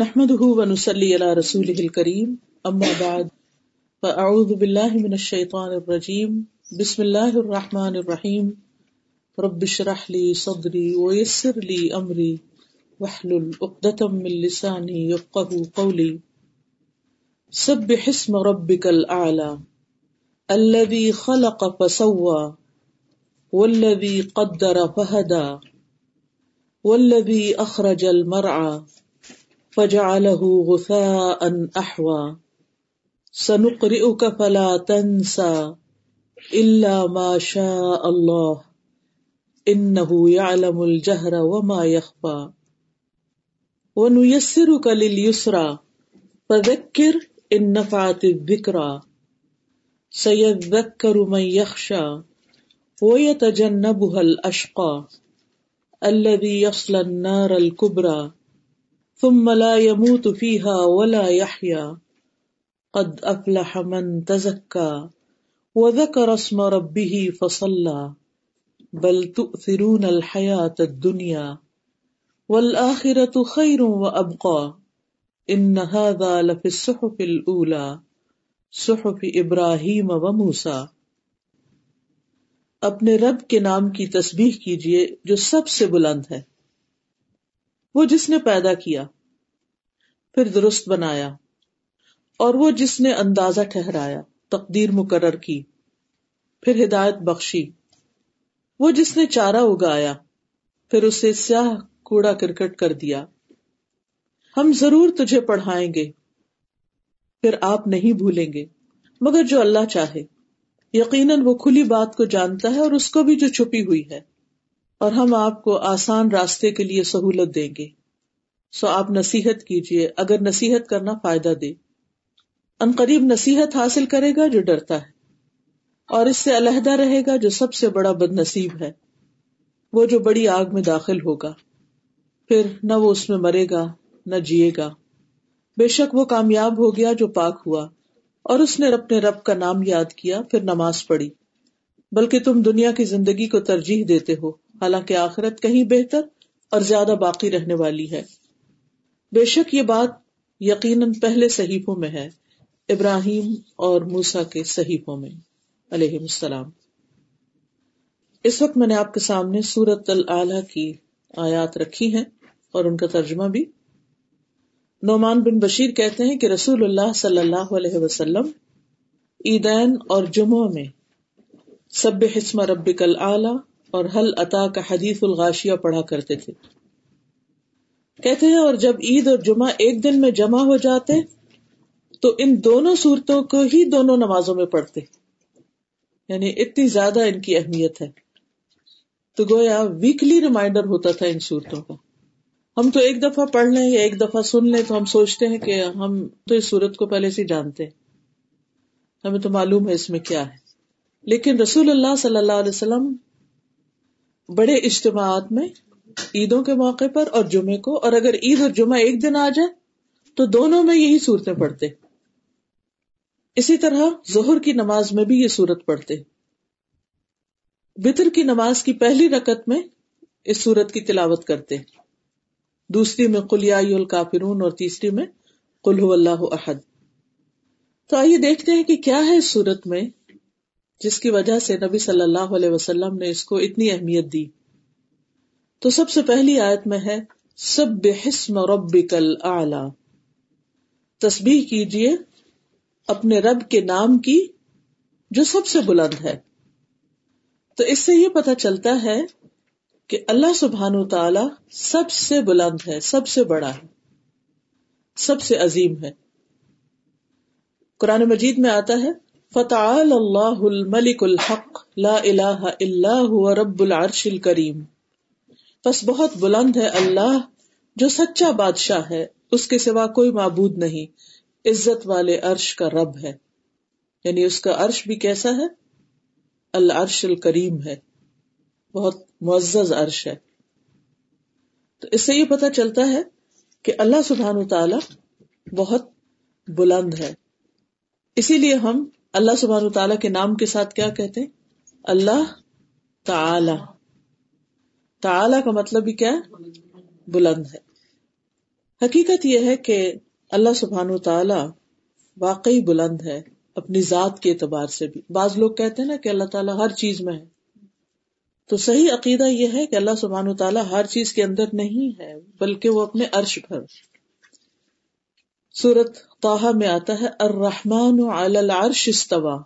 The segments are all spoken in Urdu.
نحمده ونسلي على رسوله الكريم. اما بعد فاعوذ بالله من الشيطان الرجيم. بسم الله الرحمن الرحيم. رب اشرح لي صدري ويسر لي امري واحلل عقدة من لساني يفقهوا قولي. سبح اسم ربك الاعلى الذي خلق فسوى. والذي قدر فهدى. والذي اخرج المرعى. فجعله غثاء احوى سنقرئك فلا تنسى الا ما شاء الله. انه يعلم الجهر وما يخفى. ونيسرك لليسرى. فذكر ان نفعت الذكرى. سيذكر من يخشى. ويتجنبها الاشقى الذي يصلى النار الكبرى. ثم لا يموت فيها ولا يحيا. قد افلح من تزكى وذكر اسم ربه فصلى. بل تؤثرون الحياة الدنيا والآخرة خير وأبقى. إن هذا لفي الصحف الأولى، صحف إبراهيم وموسى. اپنے رب کے نام کی تسبیح کیجیے جو سب سے بلند ہے۔ وہ جس نے پیدا کیا، پھر درست بنایا، اور وہ جس نے اندازہ ٹھہرایا، تقدیر مقرر کی، پھر ہدایت بخشی۔ وہ جس نے چارہ اگایا، پھر اسے سیاہ کوڑا کرکٹ کر دیا۔ ہم ضرور تجھے پڑھائیں گے، پھر آپ نہیں بھولیں گے، مگر جو اللہ چاہے۔ یقیناً وہ کھلی بات کو جانتا ہے اور اس کو بھی جو چھپی ہوئی ہے۔ اور ہم آپ کو آسان راستے کے لیے سہولت دیں گے۔ سو آپ نصیحت کیجیے اگر نصیحت کرنا فائدہ دے۔ ان قریب نصیحت حاصل کرے گا جو ڈرتا ہے، اور اس سے علیحدہ رہے گا جو سب سے بڑا بد نصیب ہے۔ وہ جو بڑی آگ میں داخل ہوگا، پھر نہ وہ اس میں مرے گا، نہ جیے گا۔ بے شک وہ کامیاب ہو گیا جو پاک ہوا، اور اس نے اپنے رب کا نام یاد کیا، پھر نماز پڑھی۔ بلکہ تم دنیا کی زندگی کو ترجیح دیتے ہو۔ حالانکہ آخرت کہیں بہتر اور زیادہ باقی رہنے والی ہے۔ بے شک یہ بات یقیناً پہلے صحیفوں میں ہے، ابراہیم اور موسا کے صحیفوں میں۔ علیہ السلام۔ اس وقت میں نے آپ کے سامنے سورت العلی کی آیات رکھی ہیں اور ان کا ترجمہ بھی۔ نعمان بن بشیر کہتے ہیں کہ رسول اللہ صلی اللہ علیہ وسلم عیدین اور جمعہ میں سب حسم ربک العلی اور حل عطا کا حدیث الغاشیہ پڑھا کرتے تھے؟ کہتے ہیں، اور جب عید اور جمعہ ایک دن میں جمع ہو جاتے، تو ان دونوں صورتوں کو ہی دونوں نمازوں میں پڑھتے۔ یعنی اتنی زیادہ ان کی اہمیت ہے۔ تو گویا ویکلی ریمائنڈر ہوتا تھا ان صورتوں کا ہم تو ایک دفعہ پڑھ لیں یا ایک دفعہ سن لیں تو ہم سوچتے ہیں کہ ہم تو اس صورت کو پہلے سے جانتے ہیں۔ ہمیں تو معلوم ہے اس میں کیا ہے۔ لیکن رسول اللہ صلی اللہ علیہ وسلم بڑے اجتماعات میں عیدوں کے موقع پر اور جمعے کو، اور اگر عید اور جمعہ ایک دن آ جائے تو دونوں میں یہی صورتیں پڑھتے۔ اسی طرح ظہر کی نماز میں بھی یہ صورت پڑھتے۔ بطر کی نماز کی پہلی رکت میں اس صورت کی تلاوت کرتے۔ دوسری میں قلیائی الکافرون اور تیسری میں قلح اللہ احد۔ تو آئیے دیکھتے ہیں کہ کیا ہے اس صورت میں جس کی وجہ سے نبی صلی اللہ علیہ وسلم نے اس کو اتنی اہمیت دی۔ تو سب سے پہلی آیت میں ہے سب بحسم ربک الاعلی۔ تسبیح کیجیے اپنے رب کے نام کی، جو سب سے بلند ہے۔ تو اس سے یہ پتا چلتا ہے کہ اللہ سبحان و تعالی سب سے بلند ہے، سب سے بڑا ہے، سب سے عظیم ہے۔ قرآن مجید میں آتا ہے فتعال اللہ الملک الحق لا الہ الا هو رب العرش الکریم بس بہت بلند ہے اللہ جو سچا بادشاہ ہے، اس کے سوا کوئی معبود نہیں، عزت والے عرش کا رب ہے۔ یعنی اس کا عرش بھی کیسا ہے؟ العرش الکریم ہے۔ بہت معزز عرش ہے۔ تو اس سے یہ پتا چلتا ہے کہ اللہ سبحان تعالی بہت بلند ہے۔ اسی لیے ہم اللہ سبحان تعالیٰ کے نام کے ساتھ کیا کہتے ہیں؟ اللہ تعالی. تعالی کا مطلب بھی کیا بلند ہے. حقیقت یہ ہے کہ اللہ سبحان تعالی واقعی بلند ہے اپنی ذات کے اعتبار سے بھی. بعض لوگ کہتے ہیں نا کہ اللہ تعالیٰ ہر چیز میں ہے. تو صحیح عقیدہ یہ ہے کہ اللہ سبحان تعالیٰ ہر چیز کے اندر نہیں ہے، بلکہ وہ اپنے عرش پر سورت توحا میں آتا ہے، الرحمن علی العرش استوا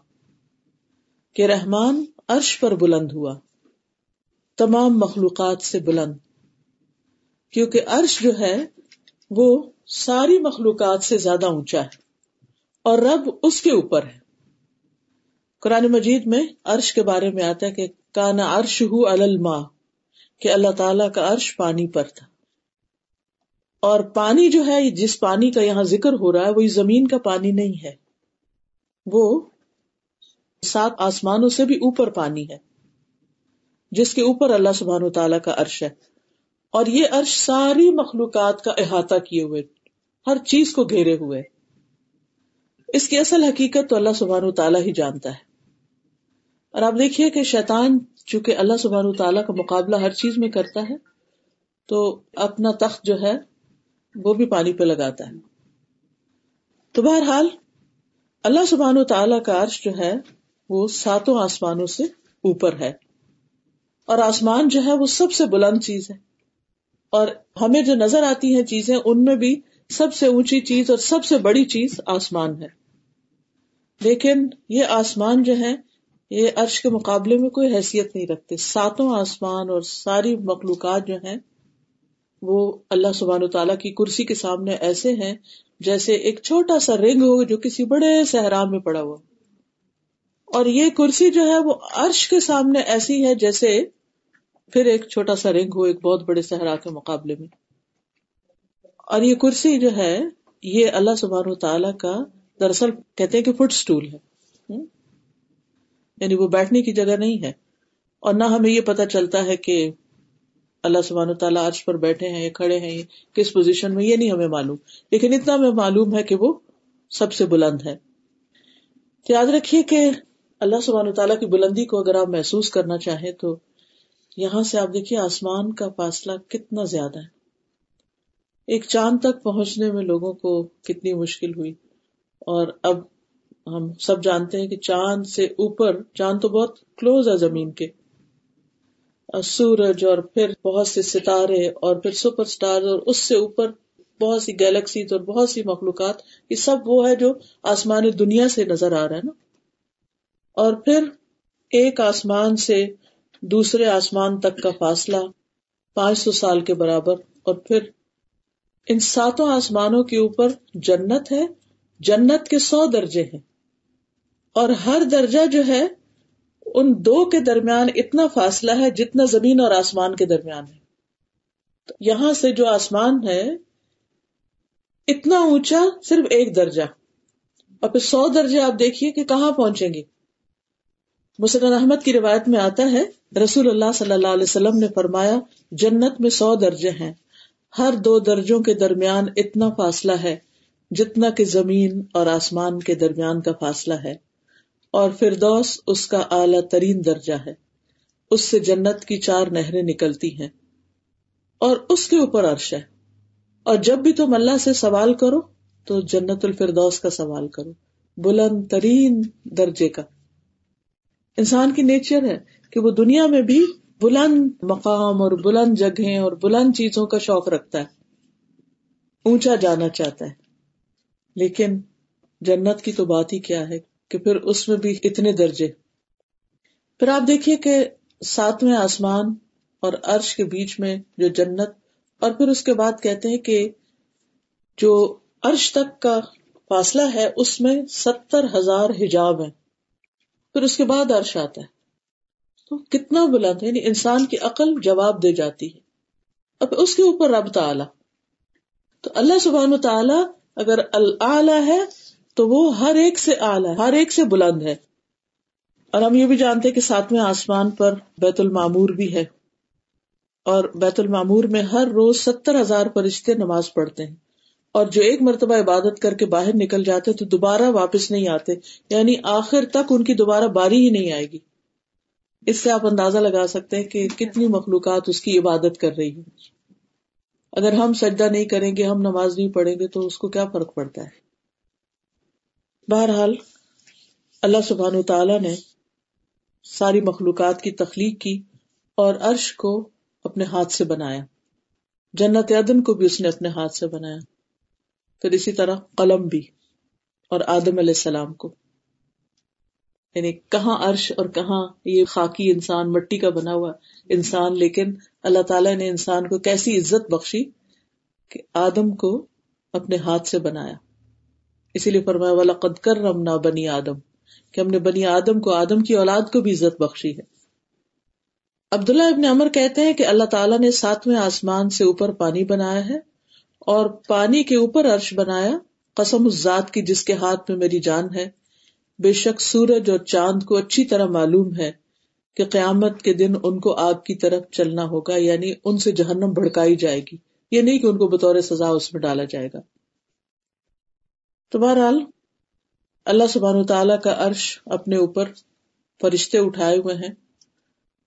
کہ رحمان عرش پر بلند ہوا۔ تمام مخلوقات سے بلند۔ کیونکہ عرش جو ہے، وہ ساری مخلوقات سے زیادہ اونچا ہے اور رب اس کے اوپر ہے۔ قرآن مجید میں عرش کے بارے میں آتا ہے کہ کانا عرش ہو الما کہ اللہ تعالی کا عرش پانی پر تھا۔ اور پانی جو ہے، جس پانی کا یہاں ذکر ہو رہا ہے، وہی زمین کا پانی نہیں ہے۔ وہ سات آسمانوں سے بھی اوپر پانی ہے، جس کے اوپر اللہ سبحان و تعالیٰ کا عرش ہے۔ اور یہ عرش ساری مخلوقات کا احاطہ کیے ہوئے، ہر چیز کو گھیرے ہوئے۔ اس کی اصل حقیقت تو اللہ سبحان و تعالیٰ ہی جانتا ہے۔ اور آپ دیکھیے کہ شیطان، چونکہ اللہ سبحان و تعالیٰ کا مقابلہ ہر چیز میں کرتا ہے، تو اپنا تخت جو ہے وہ بھی پانی پہ لگاتا ہے۔ تو بہرحال اللہ سبحان و تعالیٰ کا عرش جو ہے وہ ساتوں آسمانوں سے اوپر ہے۔ اور آسمان جو ہے وہ سب سے بلند چیز ہے۔ اور ہمیں جو نظر آتی ہیں چیزیں، ان میں بھی سب سے اونچی چیز اور سب سے بڑی چیز آسمان ہے۔ لیکن یہ آسمان جو ہے یہ عرش کے مقابلے میں کوئی حیثیت نہیں رکھتے۔ ساتوں آسمان اور ساری مخلوقات جو ہیں وہ اللہ سبحان و تعالیٰ کی کرسی کے سامنے ایسے ہیں جیسے ایک چھوٹا سا رنگ ہو جو کسی بڑے صحرا میں پڑا ہوا اور یہ کرسی جو ہے وہ عرش کے سامنے ایسی ہے جیسے پھر ایک چھوٹا سا رنگ ہو ایک بہت بڑے صحرا کے مقابلے میں۔ اور یہ کرسی جو ہے یہ اللہ سبحان و تعالیٰ کا دراصل کہتے ہیں کہ فٹ اسٹول ہے۔ یعنی وہ بیٹھنے کی جگہ نہیں ہے۔ اور نہ ہمیں یہ پتا چلتا ہے کہ اللہ سبحان تعالیٰ آج پر بیٹھے ہیں یا کھڑے ہیں کس پوزیشن میں، یہ نہیں ہمیں معلوم۔ لیکن اتنا ہمیں معلوم ہے کہ وہ سب سے بلند ہے۔ یاد رکھیے کہ اللہ سبحان تعالیٰ کی بلندی کو اگر آپ محسوس کرنا چاہیں تو یہاں سے آپ دیکھیے آسمان کا فاصلہ کتنا زیادہ ہے۔ ایک چاند تک پہنچنے میں لوگوں کو کتنی مشکل ہوئی۔ اور اب ہم سب جانتے ہیں کہ چاند سے اوپر، چاند تو بہت کلوز ہے زمین کے۔ اور سورج اور پھر بہت سے ستارے اور پھر سپر اسٹار اور اس سے اوپر بہت سی گیلیکسیز اور بہت سی مخلوقات، یہ سب وہ ہے جو آسمان دنیا سے نظر آ رہا ہے نا۔ اور پھر ایک آسمان سے دوسرے آسمان تک کا فاصلہ پانچ سو سال کے برابر۔ اور پھر ان ساتوں آسمانوں کے اوپر جنت ہے۔ جنت کے سو درجے ہیں۔ اور ہر درجہ جو ہے ان دو کے درمیان اتنا فاصلہ ہے جتنا زمین اور آسمان کے درمیان ہے۔ تو یہاں سے جو آسمان ہے، اتنا اونچا صرف ایک درجہ۔ اور پھر سو درجے آپ دیکھیے کہ کہاں پہنچیں گے۔ مسلم احمد کی روایت میں آتا ہے، رسول اللہ صلی اللہ علیہ وسلم نے فرمایا، جنت میں سو درجے ہیں۔ ہر دو درجوں کے درمیان اتنا فاصلہ ہے جتنا کہ زمین اور آسمان کے درمیان کا فاصلہ ہے۔ اور فردوس اس کا اعلی ترین درجہ ہے۔ اس سے جنت کی چار نہریں نکلتی ہیں۔ اور اس کے اوپر عرش ہے۔ اور جب بھی تم اللہ سے سوال کرو، تو جنت الفردوس کا سوال کرو۔ بلند ترین درجے کا۔ انسان کی نیچر ہے کہ وہ دنیا میں بھی بلند مقام اور بلند جگہیں اور بلند چیزوں کا شوق رکھتا ہے۔ اونچا جانا چاہتا ہے۔ لیکن جنت کی تو بات ہی کیا ہے؟ کہ پھر اس میں بھی اتنے درجے۔ پھر آپ دیکھیے کہ ساتویں آسمان اور عرش کے بیچ میں جو جنت، اور پھر اس کے بعد کہتے ہیں کہ جو عرش تک کا فاصلہ ہے، اس میں ستر ہزار حجاب ہیں۔ پھر اس کے بعد عرش آتا ہے۔ تو کتنا بلند ہے یعنی انسان کی عقل جواب دے جاتی ہے۔ اب اس کے اوپر رب تعالی۔ تو اللہ سبحان تعالیٰ اگر اللہ ہے تو وہ ہر ایک سے اعلیٰ ہر ایک سے بلند ہے۔ اور ہم یہ بھی جانتے ہیں کہ ساتویں آسمان پر بیت المامور بھی ہے۔ اور بیت المامور میں ہر روز ستر ہزار فرشتے نماز پڑھتے ہیں۔ اور جو ایک مرتبہ عبادت کر کے باہر نکل جاتے تو دوبارہ واپس نہیں آتے۔ یعنی آخر تک ان کی دوبارہ باری ہی نہیں آئے گی۔ اس سے آپ اندازہ لگا سکتے ہیں کہ کتنی مخلوقات اس کی عبادت کر رہی ہے اگر ہم سجدہ نہیں کریں گے، ہم نماز نہیں پڑھیں گے، تو اس کو کیا فرق پڑتا ہے؟ بہرحال، اللہ سبحان تعالی نے ساری مخلوقات کی تخلیق کی اور عرش کو اپنے ہاتھ سے بنایا۔ جنت عدن کو بھی اس نے اپنے ہاتھ سے بنایا۔ پھر اسی طرح قلم بھی اور آدم علیہ السلام کو۔ یعنی کہاں عرش اور کہاں یہ خاکی انسان، مٹی کا بنا ہوا انسان، لیکن اللہ تعالیٰ نے انسان کو کیسی عزت بخشی کہ آدم کو اپنے ہاتھ سے بنایا۔ اسی لیے فرمایا والا قد کر رمنا بنی آدم۔ کہ ہم نے بنی آدم کو، آدم کی اولاد کو بھی عزت بخشی ہے۔ عبداللہ ابن عمر کہتے ہیں کہ اللہ تعالیٰ نے ساتویں آسمان سے اوپر پانی بنایا ہے اور پانی کے اوپر عرش بنایا۔ قسم اس ذات کی جس کے ہاتھ میں میری جان ہے۔ بے شک سورج اور چاند کو اچھی طرح معلوم ہے کہ قیامت کے دن ان کو آگ کی طرف چلنا ہوگا یعنی ان سے جہنم بھڑکائی جائے گی۔ یہ نہیں کہ ان کو بطور سزا اس میں ڈالا جائے گا۔ تو بہرحال، اللہ سبحان تعالیٰ کا عرش اپنے اوپر فرشتے اٹھائے ہوئے ہیں۔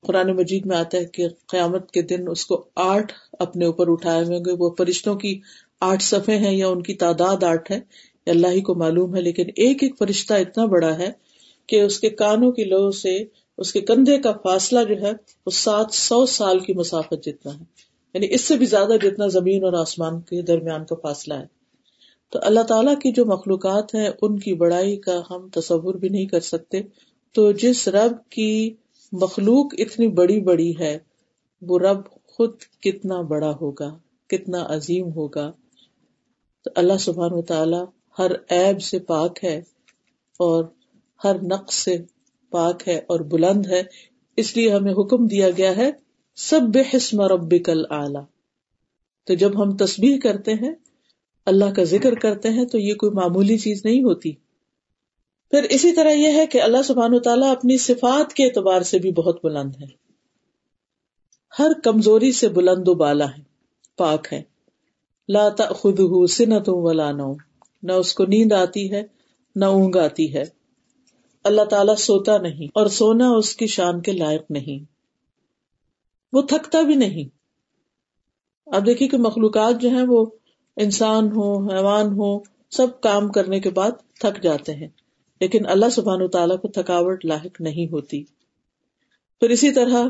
قرآن مجید میں آتا ہے کہ قیامت کے دن اس کو آٹھ اپنے اوپر اٹھائے ہوئے گے وہ فرشتوں کی آٹھ صفحے ہیں یا ان کی تعداد آٹھ ہے اللہ ہی کو معلوم ہے۔ لیکن ایک ایک فرشتہ اتنا بڑا ہے کہ اس کے کانوں کی لو سے اس کے کندھے کا فاصلہ جو ہے، وہ سات سو سال کی مسافت جتنا ہے۔ یعنی اس سے بھی زیادہ جتنا زمین اور آسمان کے درمیان کا فاصلہ ہے۔ تو اللہ تعالیٰ کی جو مخلوقات ہیں، ان کی بڑائی کا ہم تصور بھی نہیں کر سکتے۔ تو جس رب کی مخلوق اتنی بڑی بڑی ہے، وہ رب خود کتنا بڑا ہوگا، کتنا عظیم ہوگا۔ تو اللہ سبحان و تعالی ہر عیب سے پاک ہے اور ہر نقص سے پاک ہے اور بلند ہے۔ اس لیے ہمیں حکم دیا گیا ہے سب بے حسم رب کل تو جب ہم تسبیح کرتے ہیں اللہ کا ذکر کرتے ہیں تو یہ کوئی معمولی چیز نہیں ہوتی۔ پھر اسی طرح یہ ہے کہ اللہ سبحان و تعالیٰ اپنی صفات کے اعتبار سے بھی بہت بلند ہے ہر کمزوری سے بلند و بالا ہے پاک ہے لاتا خود سنت ولا نو نہ اس کو نیند آتی ہے، نہ اونگ آتی ہے۔ اللہ تعالیٰ سوتا نہیں اور سونا اس کی شان کے لائق نہیں۔ وہ تھکتا بھی نہیں۔ اب دیکھیے کہ مخلوقات جو ہیں وہ انسان ہو حیوان ہو سب کام کرنے کے بعد تھک جاتے ہیں۔ لیکن اللہ سبحان تعالیٰ کو تھکاوٹ لاحق نہیں ہوتی۔ پھر اسی طرح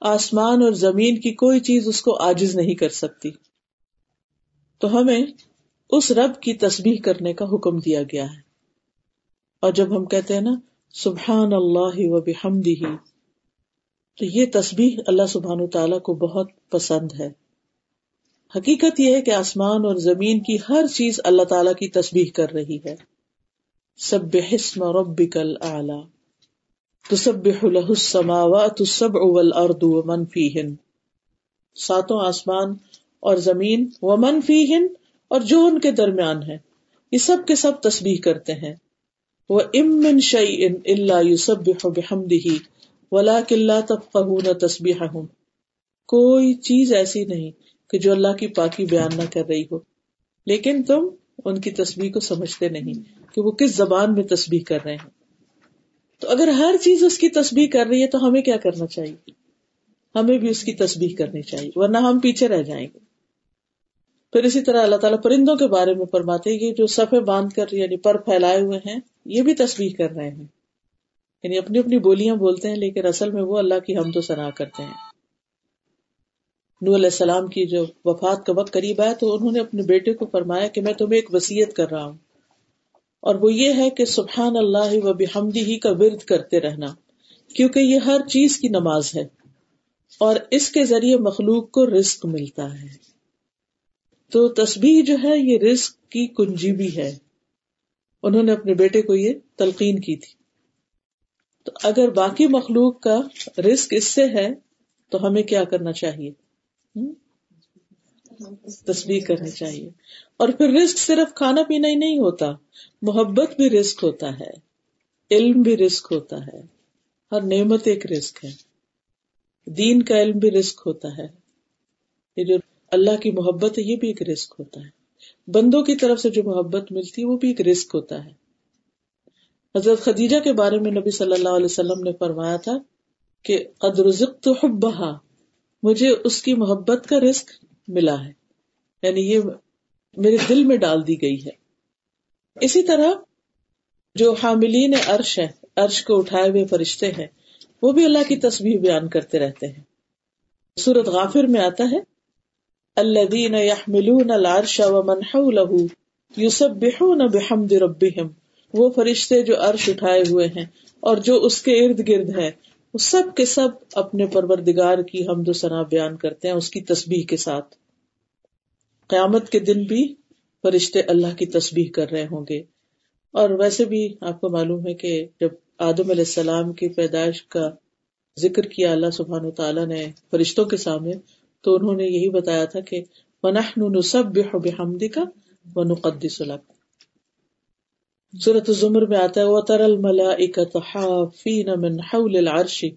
آسمان اور زمین کی کوئی چیز اس کو آجز نہیں کر سکتی۔ تو ہمیں اس رب کی تسبیح کرنے کا حکم دیا گیا ہے۔ اور جب ہم کہتے ہیں نا، سبحان اللہ و بحمدہ، تو یہ تسبیح اللہ سبحان تعالیٰ کو بہت پسند ہے۔ حقیقت یہ ہے کہ آسمان اور زمین کی ہر چیز اللہ تعالیٰ کی تسبیح کر رہی ہے۔ سب حسم ربک اعلی تسبح له السماوات السبع والارض ومن فیہن۔ ساتوں آسمان اور زمین ومن فیہن اور جو ان کے درمیان ہے۔ یہ سب کے سب تسبیح کرتے ہیں۔ وہ امن شعی ان اللہ یوسب بحمدہ ولا کلّا تفقہون تسبیحہم کوئی چیز ایسی نہیں کہ جو اللہ کی پاکی بیان نہ کر رہی ہو۔ لیکن تم ان کی تسبیح کو سمجھتے نہیں کہ وہ کس زبان میں تسبیح کر رہے ہیں۔ تو اگر ہر چیز اس کی تسبیح کر رہی ہے تو ہمیں کیا کرنا چاہیے؟ ہمیں بھی اس کی تسبیح کرنی چاہیے، ورنہ ہم پیچھے رہ جائیں گے۔ پھر اسی طرح اللہ تعالیٰ پرندوں کے بارے میں فرماتے کہ جو صفے باندھ کر یعنی پر پھیلائے ہوئے ہیں، یہ بھی تصویر کر رہے ہیں۔ یعنی اپنی اپنی بولیاں بولتے ہیں، لیکن اصل میں وہ اللہ کی ہم تو سنا کرتے ہیں۔ نور علیہ السلام کی جو وفات کا وقت قریب آیا تو انہوں نے اپنے بیٹے کو فرمایا کہ میں تمہیں ایک وسیعت کر رہا ہوں۔ اور وہ یہ ہے کہ سبحان اللہ و بحمدی ہی کا ورد کرتے رہنا، کیونکہ یہ ہر چیز کی نماز ہے اور اس کے ذریعے مخلوق کو رزق ملتا ہے۔ تو تسبیح جو ہے یہ رزق کی کنجی بھی ہے۔ انہوں نے اپنے بیٹے کو یہ تلقین کی تھی۔ تو اگر باقی مخلوق کا رسک اس سے ہے تو ہمیں کیا کرنا چاہیے؟ تصویر کرنی چاہیے۔ اور پھر رسک صرف کھانا پینا ہی نہیں ہوتا، محبت بھی رسک ہوتا ہے، علم بھی رسک ہوتا ہے، ہر نعمت ایک رسک ہے۔ دین کا علم بھی رسک ہوتا ہے۔ یہ جو اللہ کی محبت ہے، یہ بھی ایک رسک ہوتا ہے۔ بندوں کی طرف سے جو محبت ملتی ہے، وہ بھی ایک رسک ہوتا ہے۔ حضرت خدیجہ کے بارے میں نبی صلی اللہ علیہ وسلم نے فرمایا تھا کہ قدر تو مجھے اس کی محبت کا رزق ملا ہے۔ یعنی یہ میرے دل میں ڈال دی گئی ہے۔ اسی طرح جو حاملین عرش ہے عرش کو اٹھائے ہوئے فرشتے ہیں، وہ بھی اللہ کی تصویر بیان کرتے رہتے ہیں۔ سورت غافر میں آتا ہے اللہ دین یحملون العرش ومن حوله یسبحون بحمد ربهم۔ وہ فرشتے جو عرش اٹھائے ہوئے ہیں اور جو اس کے ارد گرد ہے وہ سب کے سب اپنے پروردگار کی حمد و ثنا بیان کرتے ہیں اس کی تسبیح کے ساتھ۔ قیامت کے دن بھی فرشتے اللہ کی تسبیح کر رہے ہوں گے۔ اور ویسے بھی آپ کو معلوم ہے کہ جب آدم علیہ السلام کی پیدائش کا ذکر کیا، اللہ سبحان و تعالیٰ نے فرشتوں کے سامنے، تو انہوں نے یہی بتایا تھا کہ کا نقدس لک صورت الزمر میں آتا ہے، وَتَرَ الْمَلَائِكَةَ حَافِينَ مِنْ حَوْلِ الْعَرْشِ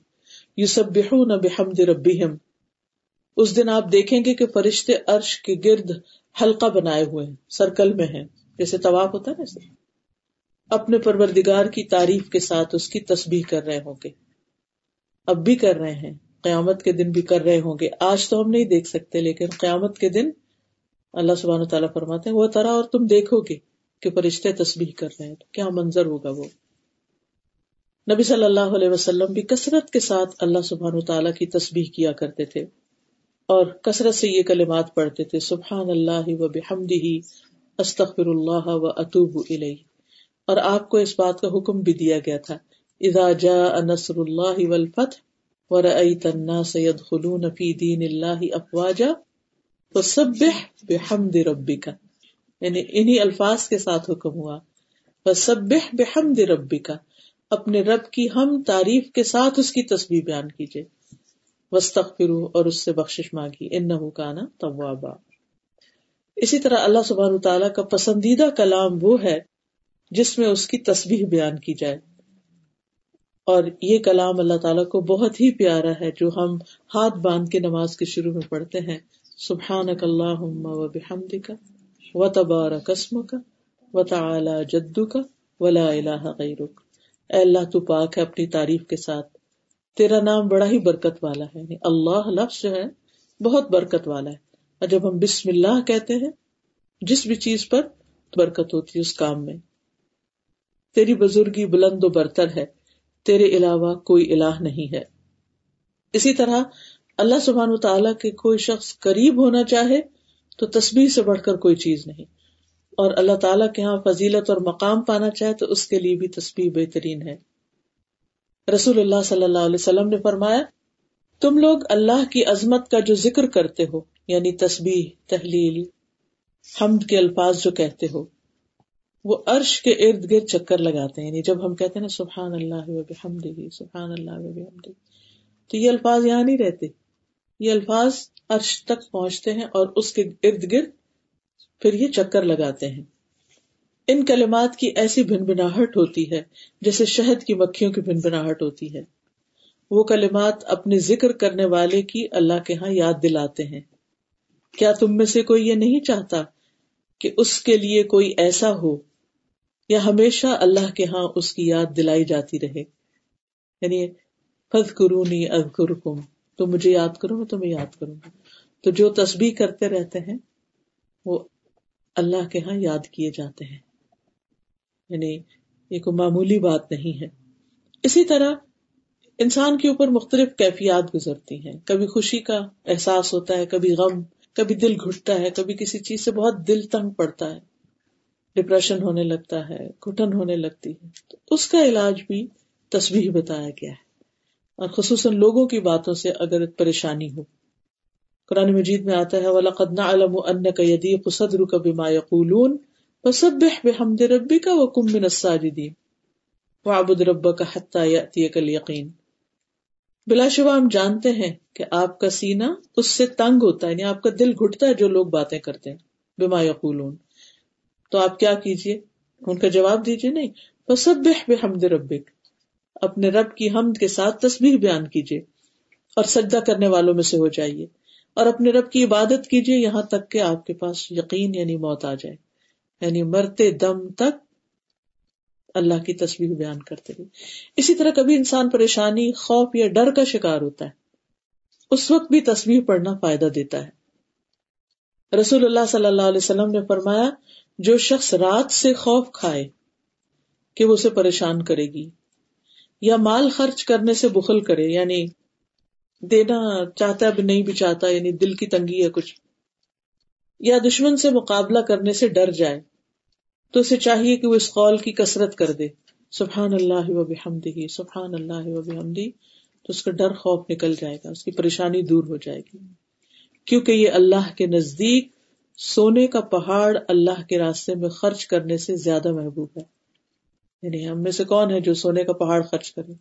يُسَبِّحُونَ بِحَمْدِ رَبِّهِمْ۔ اس دن آپ دیکھیں گے کہ فرشتے عرش کے گرد حلقہ بنائے ہوئے ہیں، سرکل میں ہیں۔ جیسے طواف ہوتا ہے نا اپنے پروردگار کی تعریف کے ساتھ اس کی تسبیح کر رہے ہوں گے۔ اب بھی کر رہے ہیں۔ قیامت کے دن بھی کر رہے ہوں گے۔ آج تو ہم نہیں دیکھ سکتے، لیکن قیامت کے دن اللہ سبحانہ تعالیٰ فرماتے ہیں وہ طرح اور تم دیکھو گے۔ کہ فرشتے تسبیح کر رہے ہیں کیا منظر ہوگا وہ؟ نبی صلی اللہ علیہ وسلم بھی کثرت کے ساتھ اللہ سبحان تعالیٰ کی تسبیح کیا کرتے تھے اور کثرت سے یہ کلمات پڑھتے تھے، سبحان اللہ و بحمدہ، استغفر اللہ و اتوب الیہ۔ اور آپ کو اس بات کا حکم بھی دیا گیا تھا، اذا جاء نصر اللہ والفتح ورأيت الناس يدخلون في دین اللہ افواجا فسبح بحمد ربک۔ یعنی انہی الفاظ کے ساتھ حکم ہوا۔ فسبح بحمد ربک۔ اپنے رب کی ہم تعریف کے ساتھ اس کی تسبیح بیان کیجیے۔ وسطرو اور اس سے بخشش مانگی۔ ان کانا توابا۔ اسی طرح اللہ سبحانہ تعالیٰ کا پسندیدہ کلام وہ ہے جس میں اس کی تصویر بیان کی جائے۔ اور یہ کلام اللہ تعالیٰ کو بہت ہی پیارا ہے جو ہم ہاتھ باندھ کے نماز کے شروع میں پڑھتے ہیں۔ سبحان اللہ و بحمد کا و تبار قسم کا و تعلی جدو کا ولا الہ غیرک اے اللہ، تو پاک ہے اپنی تعریف کے ساتھ۔ تیرا نام بڑا ہی برکت والا ہے۔ یعنی اللہ لفظ جو ہے، بہت برکت والا ہے۔ اور جب ہم بسم اللہ کہتے ہیں، جس بھی چیز پر برکت ہوتی ہے اس کام میں۔ تیری بزرگی بلند و برتر ہے۔ تیرے علاوہ کوئی الہ نہیں ہے۔ اسی طرح اللہ سبحان و تعالیٰ کے کوئی شخص قریب ہونا چاہے تو تصویر سے بڑھ کر کوئی چیز نہیں۔ اور اللہ تعالیٰ کے یہاں فضیلت اور مقام پانا چاہے تو اس کے لیے بھی تصویر بہترین ہے۔ رسول اللہ صلی اللہ علیہ وسلم نے فرمایا، تم لوگ اللہ کی عظمت کا جو ذکر کرتے ہو یعنی تسبیح، تحلیل، حمد کے الفاظ جو کہتے ہو، وہ عرش کے ارد گرد چکر لگاتے ہیں۔ یعنی جب ہم کہتے ہیں نا سبحان اللہ سبحان اللہ تو یہ الفاظ یہاں نہیں رہتے۔ یہ الفاظ عرش تک پہنچتے ہیں اور اس کے ارد گرد پھر یہ چکر لگاتے ہیں۔ ان کلمات کی ایسی بن بناہٹ ہوتی ہے جیسے شہد کی مکھیوں کی بن بناہٹ ہوتی ہے۔ وہ کلمات اپنے ذکر کرنے والے کی اللہ کے ہاں یاد دلاتے ہیں۔ کیا تم میں سے کوئی یہ نہیں چاہتا کہ اس کے لیے کوئی ایسا ہو یا ہمیشہ اللہ کے ہاں اس کی یاد دلائی جاتی رہے؟ یعنی فض کرونی تو مجھے یاد کرو، میں تمہیں یاد کروں گا تو جو تسبیح کرتے رہتے ہیں، وہ اللہ کے ہاں یاد کیے جاتے ہیں۔ یعنی یہ کوئی معمولی بات نہیں ہے۔ اسی طرح انسان کے اوپر مختلف کیفیات گزرتی ہیں۔ کبھی خوشی کا احساس ہوتا ہے، کبھی غم، کبھی دل گھٹتا ہے، کبھی کسی چیز سے بہت دل تنگ پڑتا ہے۔ ڈپریشن ہونے لگتا ہے گٹن ہونے لگتی ہے۔ تو اس کا علاج بھی تصویر بتایا گیا ہے۔ اور خصوصاً لوگوں کی باتوں سے اگر پریشانی ہو۔ قرآن مجید میں آتا ہے، وَلَقَدْ نَعْلَمُ أَنَّكَ يَدِيقُ صَدْرُكَ بِمَا يَقُولُونَ فَسَبِّحْ بِحَمْدِ رَبِّكَ وَكُمْ مِنَ السَّاجِدِينَ۔ وَعَبُدْ رَبَّكَ حَتَّى يَأْتِيَكَ الْيَقِينَ۔ بلا شبہ ہم جانتے ہیں کہ آپ کا سینہ اس سے تنگ ہوتا ہے یعنی آپ کا دل گھٹتا ہے جو لوگ باتیں کرتے ہیں۔ بما یقولون تو آپ کیا کیجیے ان کا جواب دیجیے نہیں۔ فسبح بحمد ربک اپنے رب کی حمد کے ساتھ تصویر بیان کیجیے اور سجدہ کرنے والوں میں سے ہو جائیے اور اپنے رب کی عبادت کیجیے یہاں تک کہ آپ کے پاس یقین یعنی موت آ جائے یعنی مرتے دم تک اللہ کی تصویر بیان کرتے رہے اسی طرح کبھی انسان پریشانی، خوف یا ڈر کا شکار ہوتا ہے، اس وقت بھی تصویر پڑھنا فائدہ دیتا ہے۔ رسول اللہ صلی اللہ علیہ وسلم نے فرمایا، جو شخص رات سے خوف کھائے کہ وہ اسے پریشان کرے گی یا مال خرچ کرنے سے بخل کرے یعنی دینا چاہتا ہے نہیں بھی چاہتا یعنی دل کی تنگی ہے کچھ، یا دشمن سے مقابلہ کرنے سے ڈر جائے، تو اسے چاہیے کہ وہ اس قول کی کسرت کر دے، سبحان اللہ و بحمدہ، سبحان اللہ و بحمدی تو اس کا ڈر خوف نکل جائے گا، اس کی پریشانی دور ہو جائے گی۔ کیونکہ یہ اللہ کے نزدیک سونے کا پہاڑ اللہ کے راستے میں خرچ کرنے سے زیادہ محبوب ہے۔ یعنی ہم میں سے کون ہے جو سونے کا پہاڑ خرچ کرے؟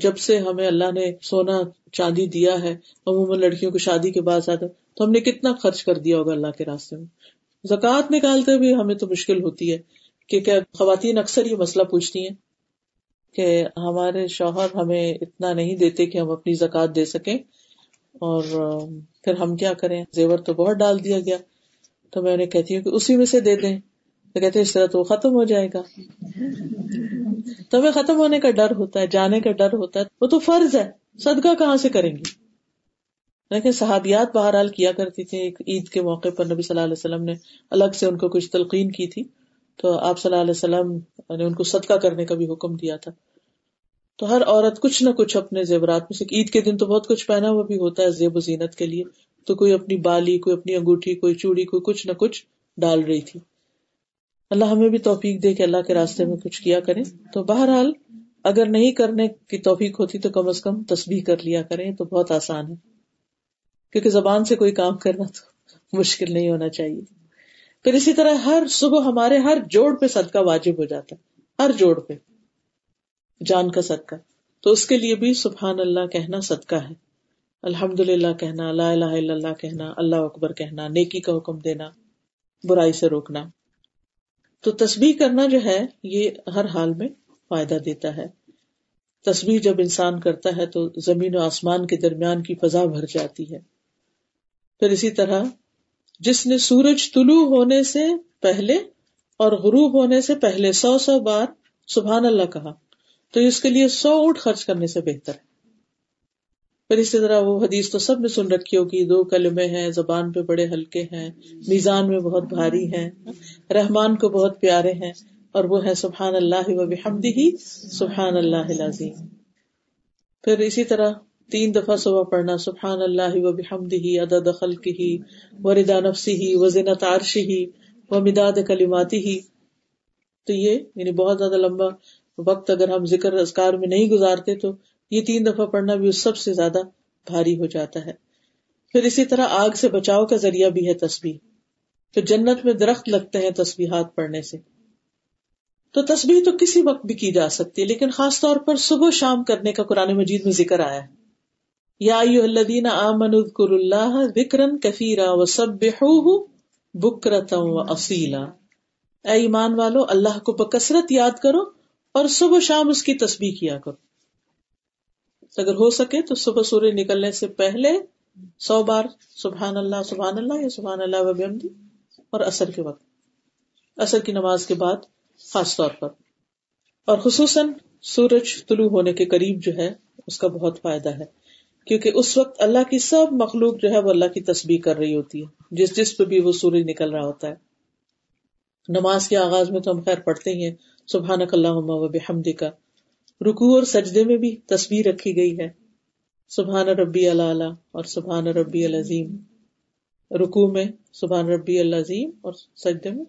جب سے ہمیں اللہ نے سونا چاندی دیا ہے، عموماً لڑکیوں کو شادی کے بعد آتا تو ہم نے کتنا خرچ کر دیا ہوگا اللہ کے راستے میں؟ زکوٰۃ نکالتے بھی ہمیں تو مشکل ہوتی ہے کیونکہ خواتین اکثر یہ مسئلہ پوچھتی ہیں کہ ہمارے شوہر ہمیں اتنا نہیں دیتے کہ ہم اپنی زکوٰۃ دے سکیں؟ اور پھر ہم کیا کریں؟ زیور تو بہت ڈال دیا گیا، تو میں انہیں کہتی ہوں کہ اسی میں سے دے دیں۔ تو کہتے اس طرح تو وہ ختم ہو جائے گا۔ تو ہمیں ختم ہونے کا ڈر ہوتا ہے، جانے کا ڈر ہوتا ہے۔ وہ تو فرض ہے، صدقہ کہاں سے کریں گی لیکن صحابیات بہرحال کیا کرتی تھی ایک عید کے موقع پر نبی صلی اللہ علیہ وسلم نے الگ سے ان کو کچھ تلقین کی تھی۔ تو آپ صلی اللہ علیہ وسلم نے ان کو صدقہ کرنے کا بھی حکم دیا تھا۔ تو ہر عورت کچھ نہ کچھ اپنے زیورات میں سے، عید کے دن تو بہت کچھ پہنا ہوا بھی ہوتا ہے زیب و زینت کے لیے۔ تو کوئی اپنی بالی، کوئی اپنی انگوٹھی، کوئی چوڑی، کوئی کچھ نہ کچھ ڈال رہی تھی۔ اللہ ہمیں بھی توفیق دے کہ اللہ کے راستے میں کچھ کیا کریں۔ تو بہرحال اگر نہیں کرنے کی توفیق ہوتی تو کم از کم تسبیح کر لیا کریں تو بہت آسان ہے۔ کیونکہ زبان سے کوئی کام کرنا تو مشکل نہیں ہونا چاہیے۔ پھر اسی طرح ہر صبح ہمارے ہر جوڑ پہ صدقہ واجب ہو جاتا ہے، ہر جوڑ پہ۔ جان کا صدقہ۔ تو اس کے لیے بھی سبحان اللہ کہنا صدقہ ہے۔ الحمد للہ کہنا، لا الہ الا اللہ کہنا، اللہ اکبر کہنا، نیکی کا حکم دینا، برائی سے روکنا۔ تو تسبیح کرنا جو ہے، یہ ہر حال میں فائدہ دیتا ہے۔ تسبیح جب انسان کرتا ہے تو زمین و آسمان کے درمیان کی فضا بھر جاتی ہے۔ پھر اسی طرح، جس نے سورج طلوع ہونے سے پہلے اور غروب ہونے سے پہلے سو سو بار سبحان اللہ کہا، تو اس کے لیے سو اونٹ خرچ کرنے سے بہتر ہے۔ پھر اسی طرح وہ حدیث تو سب نے سن رکھی ہوگی، دو کلمے ہیں، زبان پہ بڑے ہلکے ہیں، میزان میں بہت بھاری ہیں، رحمان کو بہت پیارے ہیں، اور وہ ہے سبحان اللہ و بحمدی ہی سبحان اللہ پھر اسی طرح تین دفعہ صبح پڑھنا، سبحان اللہ و بحمدہ، عدد خلقہ و رضا نفسہ و زنت عرشہ، و مداد کلماتی ہی تو یہ یعنی بہت زیادہ لمبا وقت اگر ہم ذکر اذکار میں نہیں گزارتے تو یہ تین دفعہ پڑھنا بھی اس سب سے زیادہ بھاری ہو جاتا ہے۔ پھر اسی طرح آگ سے بچاؤ کا ذریعہ بھی ہے تصویر پھر جنت میں درخت لگتے ہیں تصویرات پڑھنے سے۔ تو تصویر تو کسی وقت بھی کی جا سکتی ہے، لیکن خاص طور پر صبح شام کرنے کا قرآن مجید میں ذکر آیا ہے۔ یا الذین آمنوا اذکروا اللہ ذکرا کثیرا وسبحوه بکرتا و اصیلا۔ اے ایمان والو، اللہ کو بکثرت یاد کرو اور صبح شام اس کی تسبیح کیا کرو۔ اگر ہو سکے تو صبح سورج نکلنے سے پہلے سو بار سبحان اللہ سبحان اللہ یا سبحان اللہ وبحمدی اور اثر کے وقت اثر کی نماز کے بعد خاص طور پر۔ اور خصوصاً سورج طلوع ہونے کے قریب جو ہے، اس کا بہت فائدہ ہے۔ کیونکہ اس وقت اللہ کی سب مخلوق جو ہے، وہ اللہ کی تسبیح کر رہی ہوتی ہے۔ جس جس پہ بھی وہ سورج نکل رہا ہوتا ہے۔ نماز کے آغاز میں تو ہم خیر پڑھتے ہی ہیں۔ سبحان اللہ و بحمد کا رکو اور سجدے میں بھی تصویر رکھی گئی ہے۔ سبحان ربی اللہ اور سبحان ربی العظیم۔ رکو میں سبحان ربی العظیم اور سجدے میں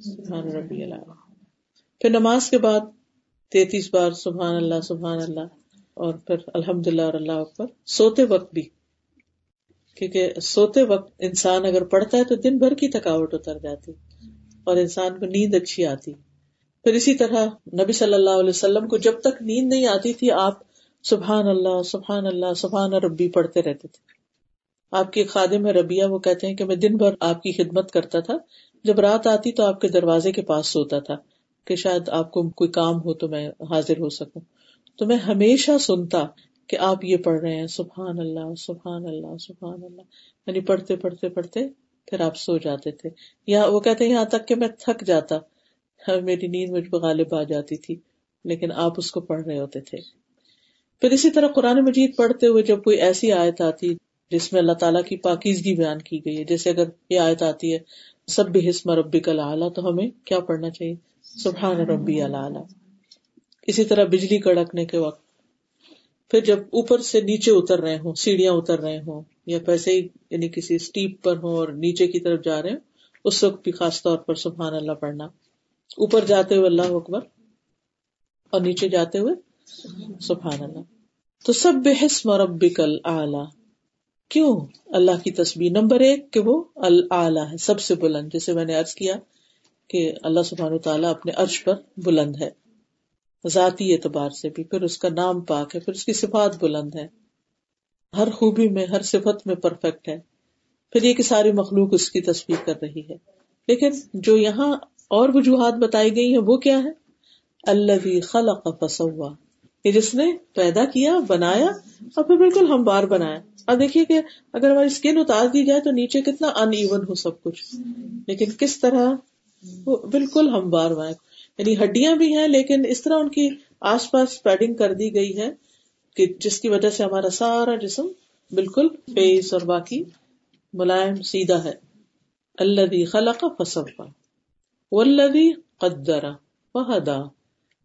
سبحان ربی اللہ پھر نماز کے بعد تینتیس بار سبحان اللہ سبحان اللہ اور پھر الحمد للہ اور اللہ اکبر۔ سوتے وقت بھی، کیونکہ سوتے وقت انسان اگر پڑھتا ہے تو دن بھر کی تھکاوٹ اتر جاتی اور انسان کو نیند اچھی آتی۔ پھر اسی طرح نبی صلی اللہ علیہ وسلم کو جب تک نیند نہیں آتی تھی، آپ سبحان اللہ سبحان اللہ، سبحان ربی پڑھتے رہتے تھے۔ آپ کی خادم ہے ربیہ وہ کہتے ہیں کہ میں دن بھر آپ کی خدمت کرتا تھا۔ جب رات آتی تو آپ کے دروازے کے پاس سوتا تھا کہ شاید آپ کو کوئی کام ہو تو میں حاضر ہو سکوں۔ تو میں ہمیشہ سنتا کہ آپ یہ پڑھ رہے ہیں، سبحان اللہ سبحان اللہ سبحان اللہ۔ یعنی پڑھتے پڑھتے پڑھتے پھر آپ سو جاتے تھے۔ یا وہ کہتے ہیں یہاں تک کہ میں تھک جاتا۔ میری نیند مجھ پہ غالب آ جاتی تھی، لیکن آپ اس کو پڑھ رہے ہوتے تھے۔ پھر اسی طرح قرآن مجید پڑھتے ہوئے جب کوئی ایسی آیت آتی جس میں اللہ تعالیٰ کی پاکیزگی بیان کی گئی ہے، جیسے اگر یہ آیت آتی ہے سب بھی حسم ربی کا اعلیٰ تو ہمیں کیا پڑھنا چاہیے؟ سبحان ربی اللہ اسی طرح بجلی کڑکنے کے وقت۔ پھر جب اوپر سے نیچے اتر رہے ہوں، سیڑھیاں اتر رہے ہوں، یا پیسے ہی یعنی کسی اسٹیپ پر ہوں اور نیچے کی طرف جا رہے ہیں اس وقت بھی خاص طور پر سبحان اللہ پڑھنا۔ اوپر جاتے ہوئے اللہ اکبر اور نیچے جاتے ہوئے سبحان اللہ۔ تو سب بحسم ربک اعلی کیوں؟ اللہ کی تصویر نمبر ایک کہ وہ اللہ ہے، سب سے بلند۔ جیسے میں نے ارض کیا کہ اللہ سبحان تعالیٰ اپنے عرش پر بلند ہے، ذاتی اعتبار سے بھی۔ پھر اس کا نام پاک ہے، پھر اس کی صفات بلند ہے ہر خوبی میں، ہر صفت میں پرفیکٹ ہے۔ پھر یہ کہ ساری مخلوق اس کی تصویر کر رہی ہے۔ لیکن جو یہاں اور وجوہات بتائی گئی ہیں، وہ کیا ہے اللہ خلق فسوا۔ کہ جس نے پیدا کیا، بنایا اور پھر بالکل ہم بار بنایا۔ اب دیکھیے کہ اگر ہماری اسکن اتار دی جائے تو نیچے کتنا ان ایون ہو سب کچھ۔ لیکن کس طرح؟ وہ بالکل ہم بار بنائے۔ یعنی ہڈیاں بھی ہیں، لیکن اس طرح ان کی آس پاس پیڈنگ کر دی گئی ہے کہ جس کی وجہ سے ہمارا سارا جسم بالکل فیس اور باقی ملائم، سیدھا ہے۔ اللہ خلق فصفا والذی قدر وہدا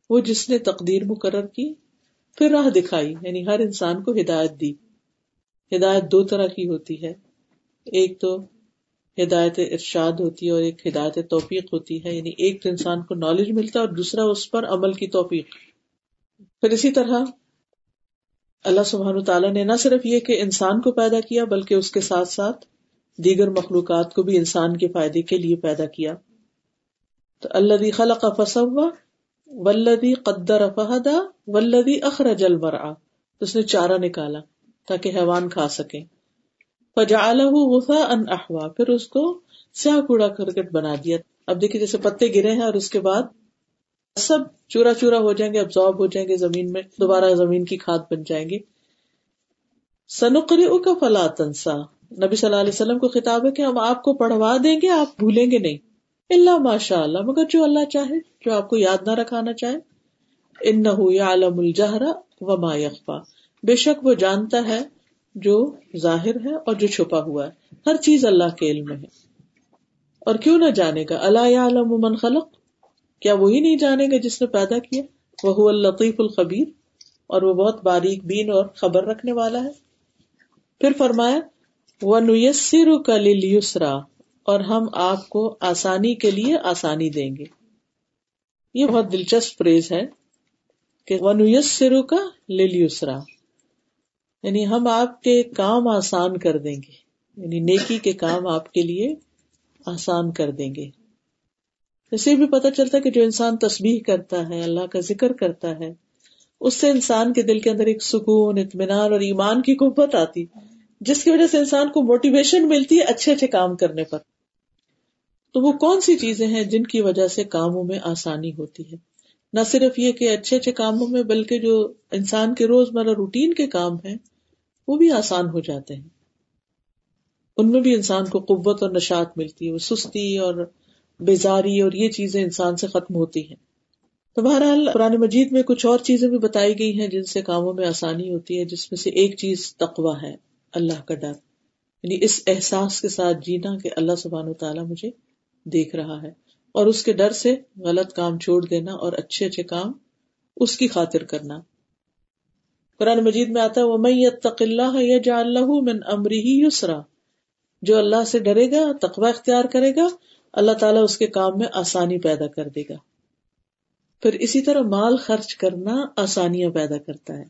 وہ جس نے تقدیر مقرر کی، پھر راہ دکھائی یعنی ہر انسان کو ہدایت دی۔ ہدایت دو طرح کی ہوتی ہے۔ ایک تو ہدایت ارشاد ہوتی ہے اور ایک ہدایت توفیق ہوتی ہے یعنی ایک تو انسان کو نالج ملتا ہے اور دوسرا اس پر عمل کی توفیق۔ پھر اسی طرح اللہ سبحان تعالیٰ نے نہ صرف یہ کہ انسان کو پیدا کیا، بلکہ اس کے ساتھ ساتھ دیگر مخلوقات کو بھی انسان کے فائدے کے لیے پیدا کیا۔ تو اللہ خلق فسوا ولدی قدر فہدا ولدی اخرج المرا اس نے چارہ نکالا تاکہ حیوان کھا سکے۔ غفا ان احوا پھر اس کو سیاہ کوڑا کرکٹ بنا دیا۔ اب دیکھیے جیسے پتے گرے ہیں اور اس کے بعد سب چورا چورا ہو جائیں گے، ابزارب ہو جائیں گے زمین میں، دوبارہ زمین کی کھاد بن جائیں گی سنقری کا فلا تنسا۔ نبی صلی اللہ علیہ وسلم کو خطاب ہے کہ ہم آپ کو پڑھوا دیں گے، آپ بھولیں گے نہیں۔ اللہ ماشاء اللہ، مگر جو اللہ چاہے، جو آپ کو یاد نہ رکھانا چاہے۔ ان الجہرا و ما یخفا بے شک وہ جانتا ہے جو ظاہر ہے اور جو چھپا ہوا ہے۔ ہر چیز اللہ کے علم میں ہے۔ اور کیوں نہ جانے گا۔ اللہ عالم من خلق۔ کیا وہی نہیں جانے گا جس نے پیدا کیا؟ وہ الطیف الخبیر۔ اور وہ بہت باریک بین اور خبر رکھنے والا ہے۔ پھر فرمایا وہ نیسر اور ہم آپ کو آسانی کے لیے آسانی دیں گے۔ یہ بہت دلچسپ پریز ہے کہ ونویس سرو کا للیسرا یعنی ہم آپ کے کام آسان کر دیں گے یعنی نیکی کے کام آپ کے لیے آسان کر دیں گے۔ اسے بھی پتا چلتا کہ جو انسان تسبیح کرتا ہے، اللہ کا ذکر کرتا ہے، اس سے انسان کے دل کے اندر ایک سکون، اطمینان اور ایمان کی قوت آتی، جس کی وجہ سے انسان کو موٹیویشن ملتی ہے اچھے اچھے کام کرنے پر۔ تو وہ کون سی چیزیں ہیں جن کی وجہ سے کاموں میں آسانی ہوتی ہے؟ نہ صرف یہ کہ اچھے اچھے کاموں میں، بلکہ جو انسان کے روز مرہ روٹین کے کام ہیں، وہ بھی آسان ہو جاتے ہیں۔ ان میں بھی انسان کو قوت اور نشات ملتی ہے، وہ سستی اور بیزاری اور یہ چیزیں انسان سے ختم ہوتی ہیں۔ تو بہرحال، قرآن مجید میں کچھ اور چیزیں بھی بتائی گئی ہیں جن سے کاموں میں آسانی ہوتی ہے، جس میں سے ایک چیز تقوا ہے، اللہ کا ڈر۔ یعنی اس احساس کے ساتھ جینا کہ اللہ سبحان و تعالیٰ مجھے دیکھ رہا ہے اور اس کے ڈر سے غلط کام چھوڑ دینا اور اچھے اچھے کام اس کی خاطر کرنا۔ قرآن مجید میں آتا ہے وہ میں اللہ یا جا اللہ من امری یسرا جو اللہ سے ڈرے گا، تقوی اختیار کرے گا، اللہ تعالیٰ اس کے کام میں آسانی پیدا کر دے گا۔ پھر اسی طرح مال خرچ کرنا آسانیاں پیدا کرتا ہے۔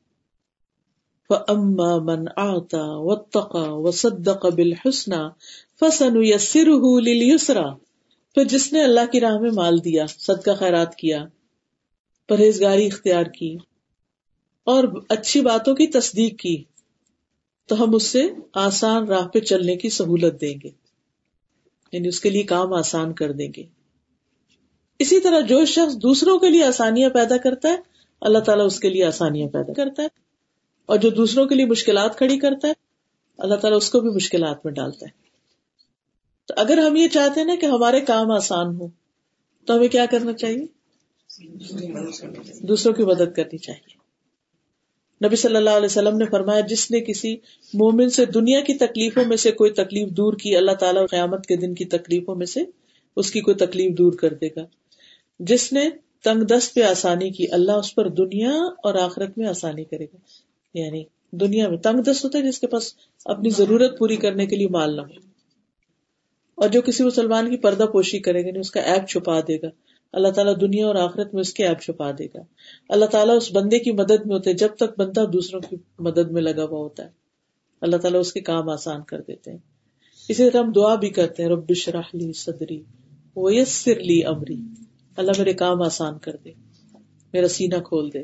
فَأَمَّا مَنْ آتا وَاتَّقَى وَصَدَّقَ بِالْحُسْنَى فَسَنُيَسِّرُهُ لِلْيُسْرَى۔ پھر جس نے اللہ کی راہ میں مال دیا، صدقہ خیرات کیا، پرہیزگاری اختیار کی، اور اچھی باتوں کی تصدیق کی، تو ہم اس سے آسان راہ پہ چلنے کی سہولت دیں گے۔ یعنی اس کے لیے کام آسان کر دیں گے۔ اسی طرح جو شخص دوسروں کے لیے آسانیاں پیدا کرتا ہے، اللہ تعالیٰ اس کے لیے آسانیاں پیدا کرتا ہے۔ اور جو دوسروں کے لیے مشکلات کھڑی کرتا ہے، اللہ تعالیٰ اس کو بھی مشکلات میں ڈالتا ہے۔ تو اگر ہم یہ چاہتے ہیں نا کہ ہمارے کام آسان ہو تو ہمیں کیا کرنا چاہیے؟ دوسروں کی مدد کرنی چاہیے۔ نبی صلی اللہ علیہ وسلم نے فرمایا، جس نے کسی مومن سے دنیا کی تکلیفوں میں سے کوئی تکلیف دور کی، اللہ تعالیٰ قیامت کے دن کی تکلیفوں میں سے اس کی کوئی تکلیف دور کر دے گا۔ جس نے تنگ دست پہ آسانی کی، اللہ اس پر دنیا اور آخرت میں آسانی کرے گا۔ یعنی دنیا میں تنگ دست ہوتا ہے جس کے پاس اپنی ضرورت پوری کرنے کے لیے مال نہ ہو۔ اور جو کسی مسلمان کی پردہ پوشی کرے گا یعنی اس کا ایپ چھپا دے گا۔ اللہ تعالیٰ دنیا اور آخرت میں اس کے ایپ چھپا دے گا۔ اللہ تعالیٰ اس بندے کی مدد میں ہوتے جب تک بندہ دوسروں کی مدد میں لگا ہوا ہوتا ہے۔ اللہ تعالیٰ اس کے کام آسان کر دیتے ہیں۔ اسی طرح ہم دعا بھی کرتے ہیں، رب لی صدری، ویسر لی امری۔ اللہ میرے کام آسان کر دے، میرا سینہ کھول دے۔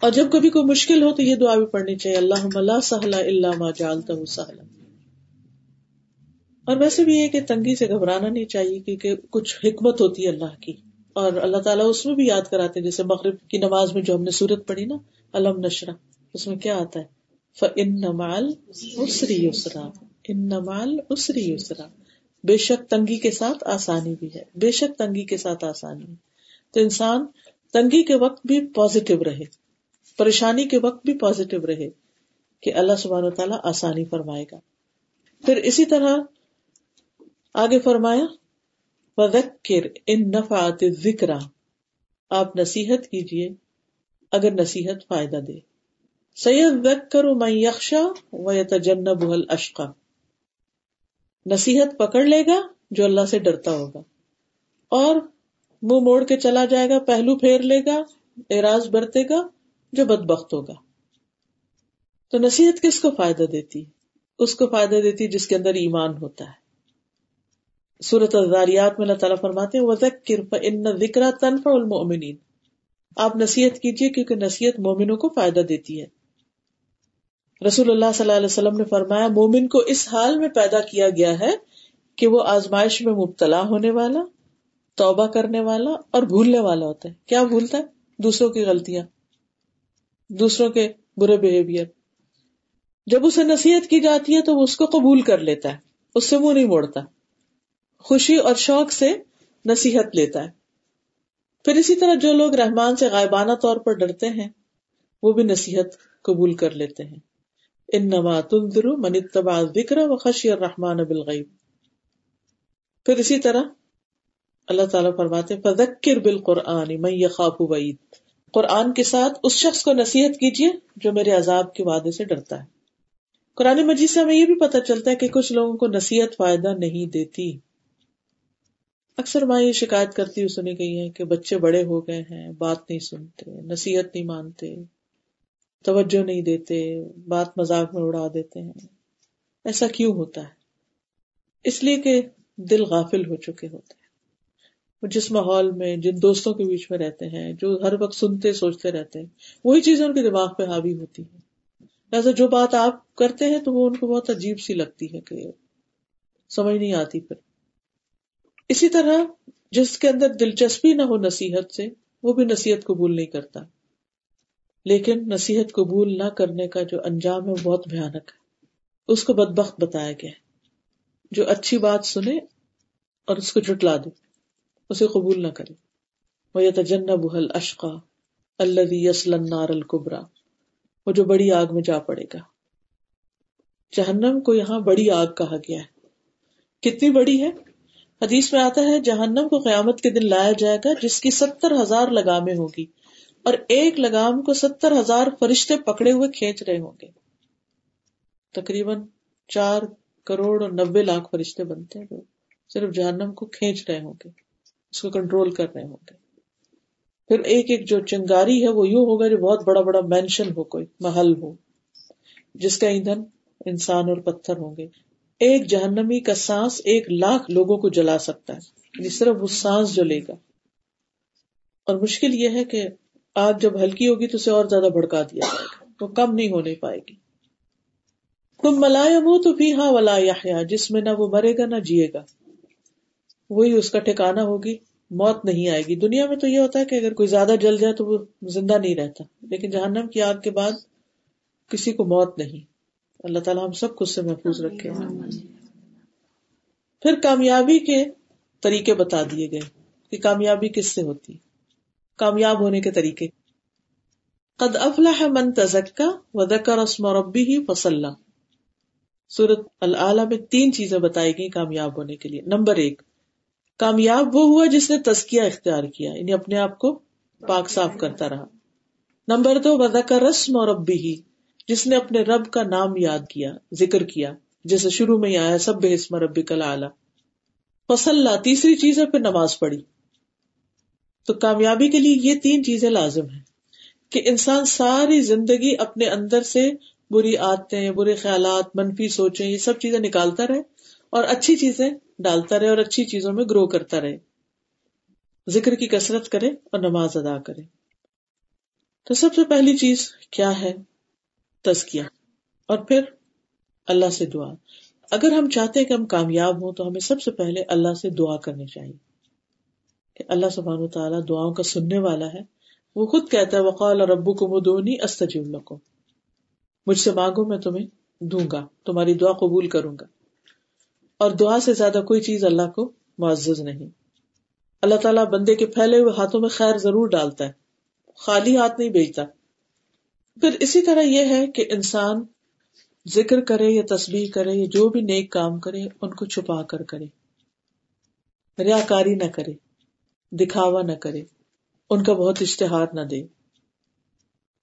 اور جب کبھی کوئی مشکل ہو تو یہ دعا بھی پڑھنی چاہیے اللہ سہلا اللہ ما جالتا سہلا۔ اور ویسے بھی یہ کہ تنگی سے گھبرانا نہیں چاہیے کیونکہ کچھ حکمت ہوتی ہے اللہ کی۔ اور اللہ تعالیٰ اس میں بھی یاد کراتے ہیں، جیسے مغرب کی نماز میں جو ہم نے سورت پڑھی نا علم نشرا اس میں کیا آتا ہے؟ ان نمال اسری اسرا ان نمال اسری اسرا بے شک تنگی کے ساتھ آسانی بھی ہے۔ بے شک تنگی کے ساتھ آسانی تو انسان تنگی کے وقت بھی پازیٹو رہے۔ پریشانی کے وقت بھی پازیٹو رہے کہ اللہ سبحانہ و تعالیٰ آسانی فرمائے گا۔ پھر اسی طرح آگے فرمایا وذکر ان نفعات ذکر آپ نصیحت کیجیے، اگر نصیحت فائدہ دے۔ سید ذکر من یخشا و یتجنبہ الاشقا نصیحت پکڑ لے گا جو اللہ سے ڈرتا ہوگا، اور منہ موڑ کے چلا جائے گا، پہلو پھیر لے گا، اعراض برتے گا، جو بدبخت ہوگا۔ تو نصیحت کس کو فائدہ دیتی؟ اس کو فائدہ دیتی جس کے اندر ایمان ہوتا ہے۔ صورت الزاریات میں اللہ تعالیٰ فرماتے ہیں تنفع المؤمنین آپ نصیحت کیجیے کیونکہ نصیحت مومنوں کو فائدہ دیتی ہے۔ رسول اللہ صلی اللہ علیہ وسلم نے فرمایا، مومن کو اس حال میں پیدا کیا گیا ہے کہ وہ آزمائش میں مبتلا ہونے والا، توبہ کرنے والا اور بھولنے والا ہوتا ہے۔ کیا بھولتا ہے؟ دوسروں کی غلطیاں، دوسروں کے برے بہیویئر جب اسے نصیحت کی جاتی ہے تو وہ اس کو قبول کر لیتا ہے، اس سے منہ نہیں موڑتا۔ خوشی اور شوق سے نصیحت لیتا ہے۔ پھر اسی طرح جو لوگ رحمان سے غائبانہ طور پر ڈرتے ہیں، وہ بھی نصیحت قبول کر لیتے ہیں۔ ان نما تنظر من اتباع ذکر و خشی الرحمان بالغیب۔ پھر اسی طرح اللہ تعالیٰ فرماتے فذکر بالقرآن من یخاف وعید۔ قرآن کے ساتھ اس شخص کو نصیحت کیجیے جو میرے عذاب کے وعدے سے ڈرتا ہے۔ قرآن مجید سے ہمیں یہ بھی پتہ چلتا ہے کہ کچھ لوگوں کو نصیحت فائدہ نہیں دیتی۔ اکثر ماں یہ شکایت کرتی ہوئی سنی گئی ہے کہ بچے بڑے ہو گئے ہیں، بات نہیں سنتے، نصیحت نہیں مانتے، توجہ نہیں دیتے، بات مذاق میں اڑا دیتے ہیں۔ ایسا کیوں ہوتا ہے؟ اس لیے کہ دل غافل ہو چکے ہوتے ہیں۔ وہ جس ماحول میں، جن دوستوں کے بیچ میں رہتے ہیں، جو ہر وقت سنتے، سوچتے رہتے ہیں، وہی چیزیں ان کے دماغ پہ حاوی ہوتی ہیں۔ ایسا جو بات آپ کرتے ہیں تو وہ ان کو بہت عجیب سی لگتی ہے کہ سمجھ نہیں آتی پھر۔ اسی طرح جس کے اندر دلچسپی نہ ہو نصیحت سے، وہ بھی نصیحت قبول نہیں کرتا۔ لیکن نصیحت قبول نہ کرنے کا جو انجام ہے، وہ بہت بھیانک ہے۔ اس کو بدبخت بتایا گیا جو اچھی بات سنے اور اس کو جٹلا دے، اسے قبول نہ کرے۔ وہ یا تجن بحل اشقا اللہ یسل القبرا وہ جو بڑی آگ میں جا پڑے گا۔ جہنم کو یہاں بڑی آگ کہا گیا ہے۔ کتنی بڑی ہے؟ حدیث میں آتا ہے، جہنم کو قیامت کے دن لایا جائے گا، جس کی ستر ہزار لگامیں ہوگی اور ایک لگام کو ستر ہزار فرشتے پکڑے ہوئے کھینچ رہے ہوں گے۔ تقریباً چار کروڑ اور نبے لاکھ فرشتے بنتے ہیں۔ صرف جہنم کو کھینچ رہے ہوں گے، اس کو کنٹرول کر رہے ہوں گے۔ پھر ایک ایک جو چنگاری ہے، وہ یوں ہوگا جو بہت بڑا بڑا مینشن ہو، کوئی محل ہو، جس کا ایندھن انسان اور پتھر ہوں گے۔ ایک جہنمی کا سانس ایک لاکھ لوگوں کو جلا سکتا ہے۔ یعنی صرف وہ سانس جلے گا۔ اور مشکل یہ ہے کہ آگ جب ہلکی ہوگی تو اسے اور زیادہ بھڑکا دیا جائے گا۔ وہ کم نہیں ہونے پائے گی۔ تم ملایا وہ تو بھی ہاں ولا یا جس میں نہ وہ مرے گا نہ جیے گا۔ وہی اس کا ٹھکانا ہوگی۔ موت نہیں آئے گی۔ دنیا میں تو یہ ہوتا ہے کہ اگر کوئی زیادہ جل جائے تو وہ زندہ نہیں رہتا۔ لیکن جہنم کی آگ کے بعد کسی کو موت نہیں۔ اللہ تعالیٰ ہم سب کو سے محفوظ رکھے۔ پھر کامیابی کے طریقے بتا دیے گئے کہ کامیابی کس سے ہوتی۔ کامیاب ہونے کے طریقے۔ قد افلاح من تزکا و دکر اسم ربی ہی فصلہ سورت العلیٰ میں تین چیزیں بتائی گئی کامیاب ہونے کے لیے۔ نمبر ایک کامیاب وہ ہوا جس نے تزکیہ اختیار کیا یعنی اپنے آپ کو پاک صاف کرتا رہا۔ نمبر دو ودا کا رسم اور ہی جس نے اپنے رب کا نام یاد کیا، ذکر کیا، جیسے شروع میں ہی آیا، سب بے اسم ربی کلا اعلیٰ فصل تیسری چیز ہے پھر نماز پڑھی۔ تو کامیابی کے لیے یہ تین چیزیں لازم ہیں کہ انسان ساری زندگی اپنے اندر سے بری عادتیں برے خیالات، منفی سوچیں، یہ سب چیزیں نکالتا رہے اور اچھی چیزیں ڈالتا رہے اور اچھی چیزوں میں گرو کرتا رہے۔ ذکر کی کثرت کرے اور نماز ادا کرے۔ تو سب سے پہلی چیز کیا ہے؟ تزکیہ اور پھر اللہ سے دعا۔ اگر ہم چاہتے ہیں کہ ہم کامیاب ہوں، تو ہمیں سب سے پہلے اللہ سے دعا کرنی چاہیے۔ کہ اللہ سبحان و تعالیٰ دعاؤں کا سننے والا ہے۔ وہ خود کہتا ہے، وقال ربو کو مدونی استجیب لکو مجھ سے مانگو، میں تمہیں دوں گا۔ تمہاری دعا قبول کروں گا۔ اور دعا سے زیادہ کوئی چیز اللہ کو معزز نہیں۔ اللہ تعالیٰ بندے کے پھیلے ہوئے ہاتھوں میں خیر ضرور ڈالتا ہے۔ خالی ہاتھ نہیں بھیجتا۔ پھر اسی طرح یہ ہے کہ انسان ذکر کرے یا تصویر کرے یا جو بھی نیک کام کرے، ان کو چھپا کر کرے۔ ریا کاری نہ کرے، دکھاوا نہ کرے، ان کا بہت اشتہار نہ دے۔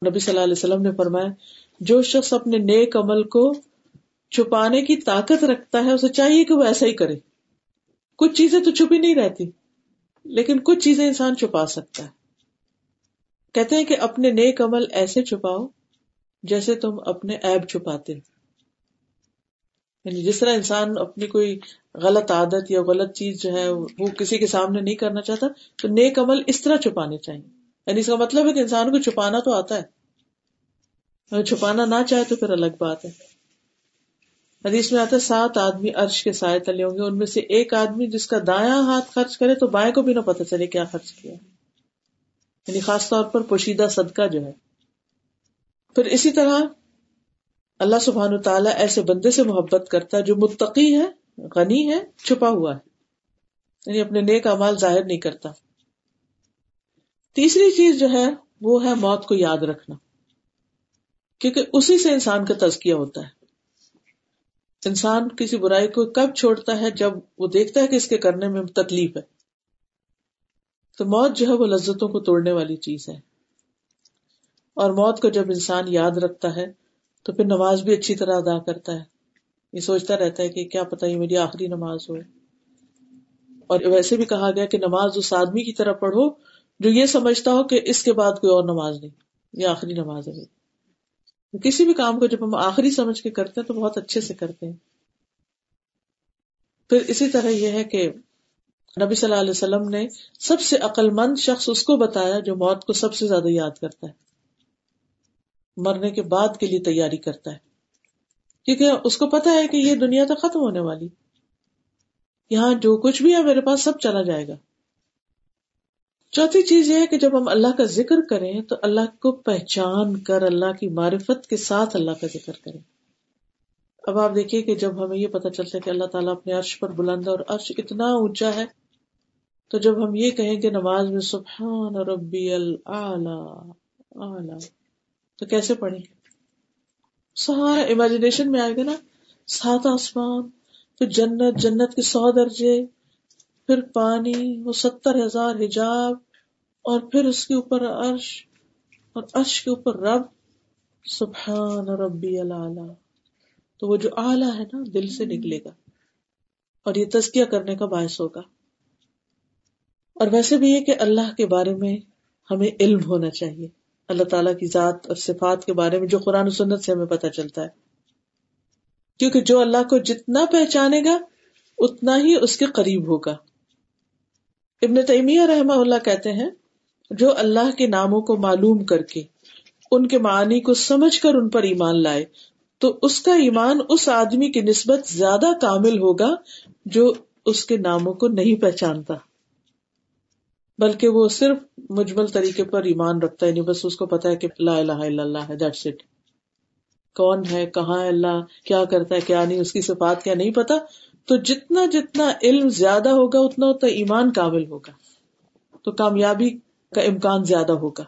نبی صلی اللہ علیہ وسلم نے فرمایا، جو شخص اپنے نیک عمل کو چھپانے کی طاقت رکھتا ہے، اسے چاہیے کہ وہ ایسا ہی کرے۔ کچھ چیزیں تو چھپی نہیں رہتی، لیکن کچھ چیزیں انسان چھپا سکتا ہے۔ کہتے ہیں کہ اپنے نیک عمل ایسے چھپاؤ جیسے تم اپنے ایب چھپاتے یعنی جس طرح انسان اپنی کوئی غلط عادت یا غلط چیز جو ہے وہ کسی کے سامنے نہیں کرنا چاہتا، تو نیک عمل اس طرح چھپانے چاہیے۔ یعنی اس کا مطلب ہے کہ انسان کو چھپانا تو آتا ہے۔ اگر چھپانا نہ چاہے تو پھر الگ بات ہے۔ حدیث میں آتا ہے، سات آدمی عرش کے سائے تلے ہوں گے۔ ان میں سے ایک آدمی جس کا دایاں ہاتھ خرچ کرے تو بائیں کو بھی نہ پتا چلے کیا خرچ کیا۔ یعنی خاص طور پر پوشیدہ صدقہ جو ہے۔ پھر اسی طرح اللہ سبحان تعالیٰ ایسے بندے سے محبت کرتا ہے جو متقی ہے غنی ہے چھپا ہوا ہے۔ یعنی اپنے نیک امال ظاہر نہیں کرتا۔ تیسری چیز جو ہے، وہ ہے موت کو یاد رکھنا۔ کیونکہ اسی سے انسان کا تزکیہ ہوتا ہے۔ انسان کسی برائی کو کب چھوڑتا ہے جب وہ دیکھتا ہے کہ اس کے کرنے میں تکلیف ہے۔ تو موت جو ہے وہ لذتوں کو توڑنے والی چیز ہے۔ اور موت کو جب انسان یاد رکھتا ہے تو پھر نماز بھی اچھی طرح ادا کرتا ہے۔ یہ سوچتا رہتا ہے کہ کیا پتا یہ میری آخری نماز ہو۔ اور ویسے بھی کہا گیا کہ نماز اس آدمی کی طرح پڑھو جو یہ سمجھتا ہو کہ اس کے بعد کوئی اور نماز نہیں، یہ آخری نماز ہے۔ کسی بھی کام کو جب ہم آخری سمجھ کے کرتے ہیں تو بہت اچھے سے کرتے ہیں۔ پھر اسی طرح یہ ہے کہ نبی صلی اللہ علیہ وسلم نے سب سے عقل مند شخص اس کو بتایا جو موت کو سب سے زیادہ یاد کرتا ہے۔ مرنے کے بعد کے لیے تیاری کرتا ہے۔ کیونکہ اس کو پتا ہے کہ یہ دنیا تو ختم ہونے والی۔ یہاں جو کچھ بھی ہے میرے پاس سب چلا جائے گا۔ چوتھی چیز یہ ہے کہ جب ہم اللہ کا ذکر کریں تو اللہ کو پہچان کر، اللہ کی معرفت کے ساتھ اللہ کا ذکر کریں۔ اب آپ دیکھیے کہ جب ہمیں یہ پتا چلتا ہے کہ اللہ تعالیٰ اپنے عرش پر بلند اور عرش اتنا اونچا ہے تو جب ہم یہ کہیں کہ نماز میں سبحان ربی تو کیسے پڑھیں سہارا امیجنیشن میں آئے گا نا سات آسمان پھر جنت جنت کے سو درجے پھر پانی وہ ستر ہزار حجاب اور پھر اس کے اوپر عرش اور عرش کے اوپر رب سبحان ربی اللہ تو وہ جو آلہ ہے نا دل سے نکلے گا اور یہ تزکیہ کرنے کا باعث ہوگا۔ اور ویسے بھی یہ کہ اللہ کے بارے میں ہمیں علم ہونا چاہیے۔ اللہ تعالیٰ کی ذات اور صفات کے بارے میں جو قرآن و سنت سے ہمیں پتہ چلتا ہے۔ کیونکہ جو اللہ کو جتنا پہچانے گا، اتنا ہی اس کے قریب ہوگا۔ ابن تیمیہ رحمہ اللہ کہتے ہیں، جو اللہ کے ناموں کو معلوم کر کے، ان کے معنی کو سمجھ کر ان پر ایمان لائے، تو اس کا ایمان اس آدمی کی نسبت زیادہ کامل ہوگا جو اس کے ناموں کو نہیں پہچانتا۔ بلکہ وہ صرف مجمل طریقے پر ایمان رکھتا ہے نہیں بس اس کو پتا ہے کہ لا الہ الا اللہ ہے دیٹس اٹ کون ہے، کہاں ہے اللہ، کیا کرتا ہے، کیا نہیں، اس کی صفات کیا نہیں پتا تو جتنا جتنا علم زیادہ ہوگا، اتنا اتنا ایمان کامل ہوگا۔ تو کامیابی کا امکان زیادہ ہوگا۔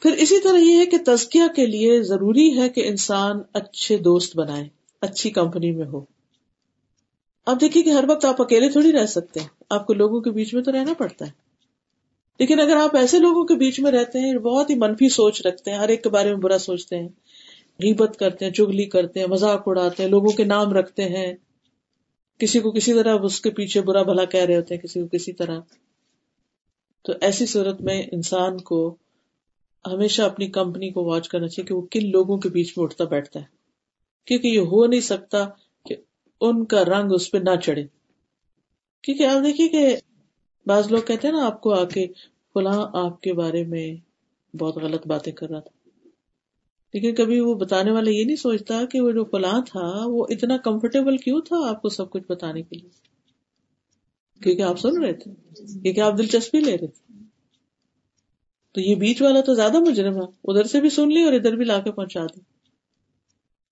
پھر اسی طرح یہ ہے کہ تزکیہ کے لیے ضروری ہے کہ انسان اچھے دوست بنائے، اچھی کمپنی میں ہو۔ آپ دیکھیے کہ ہر وقت آپ اکیلے تھوڑی رہ سکتے ہیں۔ آپ کو لوگوں کے بیچ میں تو رہنا پڑتا ہے۔ لیکن اگر آپ ایسے لوگوں کے بیچ میں رہتے ہیں، بہت ہی منفی سوچ رکھتے ہیں، ہر ایک کے بارے میں برا سوچتے ہیں۔ غیبت کرتے ہیں، چگلی کرتے ہیں، مذاق اڑاتے ہیں، لوگوں کے نام رکھتے ہیں۔ کسی کو کسی طرح اس کے پیچھے برا بھلا کہہ رہے ہوتے ہیں، کسی کو کسی طرح۔ تو ایسی صورت میں انسان کو ہمیشہ اپنی کمپنی کو واچ کرنا چاہیے کہ وہ کن لوگوں کے بیچ میں اٹھتا بیٹھتا ہے۔ کیونکہ یہ ہو نہیں سکتا ان کا رنگ اس پہ نہ چڑھے۔ کیونکہ آپ دیکھیے کہ بعض لوگ کہتے ہیں نا، آپ کو آ کے فلاں آپ کے بارے میں بہت غلط باتیں کر رہا تھا۔ لیکن کبھی وہ بتانے والا یہ نہیں سوچتا کہ وہ جو فلاں تھا، وہ اتنا کمفرٹیبل کیوں تھا آپ کو سب کچھ بتانے کے لیے؟ کیونکہ آپ سن رہے تھے، کیونکہ آپ دلچسپی لے رہے تھے۔ تو یہ بیچ والا تو زیادہ مجرم ہے۔ ادھر سے بھی سن لی اور ادھر بھی لا کے پہنچا دی۔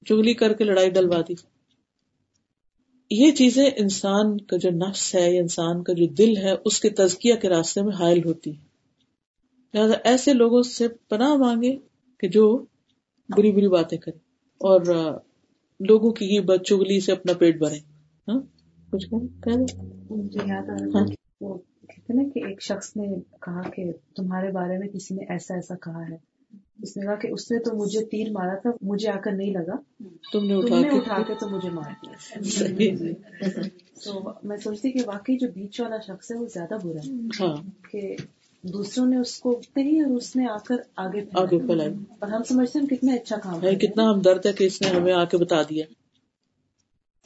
چگلی کر کے لڑائی ڈلوا دی۔ یہ چیزیں انسان کا جو نفس ہے یا انسان کا جو دل ہے اس کے تزکیہ کے راستے میں حائل ہوتی لہٰذا ایسے لوگوں سے پناہ مانگے کہ جو بری بری باتیں کرے اور لوگوں کی بد چگلی سے اپنا پیٹ بھرے ہاں؟ کچھ مجھے یاد آ رہا وہ کہتے نا کہ ایک شخص نے کہا کہ تمہارے بارے میں کسی نے ایسا ایسا کہا ہے۔ اس نے کہا کہ اس نے تو مجھے تیر مارا تھا مجھے آ کر نہیں لگا۔ تم نے اٹھا کے تو مجھے مار دیا۔ تو میں سوچتی کہ واقعی جو بیچ والا شخص ہے وہ زیادہ برا ہے۔ ہاں۔ کہ دوسروں نے اس کو کہی اور اس نے آ کر آگے آگے پھیلائی اور ہم سمجھتے ہیں کتنا اچھا کام ہے کتنا ہم درد ہے کہ اس نے ہمیں آ کے بتا دیا۔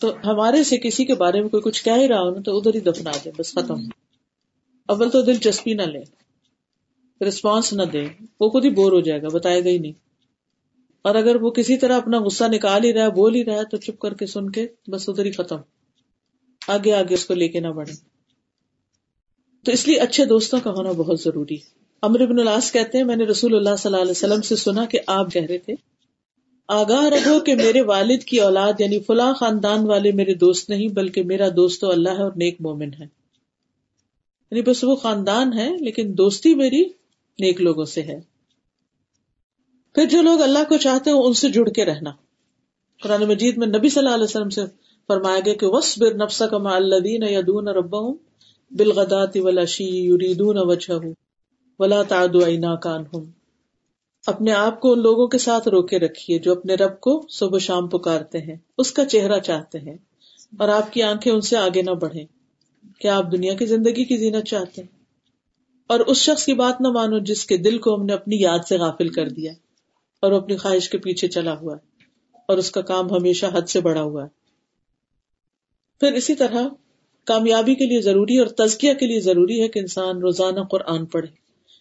تو ہمارے سے کسی کے بارے میں کوئی کچھ کہہ ہی رہا ہو نا تو ادھر ہی دفنا دے بس ختم۔ اول تو دلچسپی نہ لے رسپانس نہ دے وہ خود ہی بور ہو جائے گا بتائے گا ہی نہیں۔ اور اگر وہ کسی طرح اپنا غصہ نکال ہی رہا ہے، بول ہی رہا ہے، تو چپ کر کے سن کے بس ادھر ہی ختم۔ آگے آگے اس کو لے کے نہ بڑھے تو اس لیے اچھے دوستوں کا ہونا بہت ضروری ہے۔ امر ابن الاس کہتے ہیں، میں نے رسول اللہ صلی اللہ علیہ وسلم سے سنا کہ آپ کہہ رہے تھے۔ آگاہ رہو کہ میرے والد کی اولاد یعنی فلاں خاندان والے میرے دوست نہیں، بلکہ میرا دوست تو اللہ ہے اور نیک مومن ہے۔ یعنی بس وہ خاندان ہے، لیکن دوستی میری نیک لوگوں سے ہے۔ پھر جو لوگ اللہ کو چاہتے ہیں ان سے جڑ کے رہنا۔ قرآن مجید میں نبی صلی اللہ علیہ وسلم سے فرمایا گیا کہ وس بر نفسا کما اللہ یدون رب بالغدات یریدون وجہ ولا تعد کان ہوں اپنے آپ کو ان لوگوں کے ساتھ روکے رکھیے جو اپنے رب کو صبح شام پکارتے ہیں، اس کا چہرہ چاہتے ہیں۔ اور آپ کی آنکھیں ان سے آگے نہ بڑھیں۔ کیا آپ دنیا کی زندگی کی زینت چاہتے ہیں؟ اور اس شخص کی بات نہ مانو جس کے دل کو ہم نے اپنی یاد سے غافل کر دیا اور وہ اپنی خواہش کے پیچھے چلا ہوا ہے اور اس کا کام ہمیشہ حد سے بڑا ہوا ہے۔ پھر اسی طرح کامیابی کے لیے ضروری اور تزکیہ کے لیے ضروری ہے کہ انسان روزانہ قرآن پڑھے،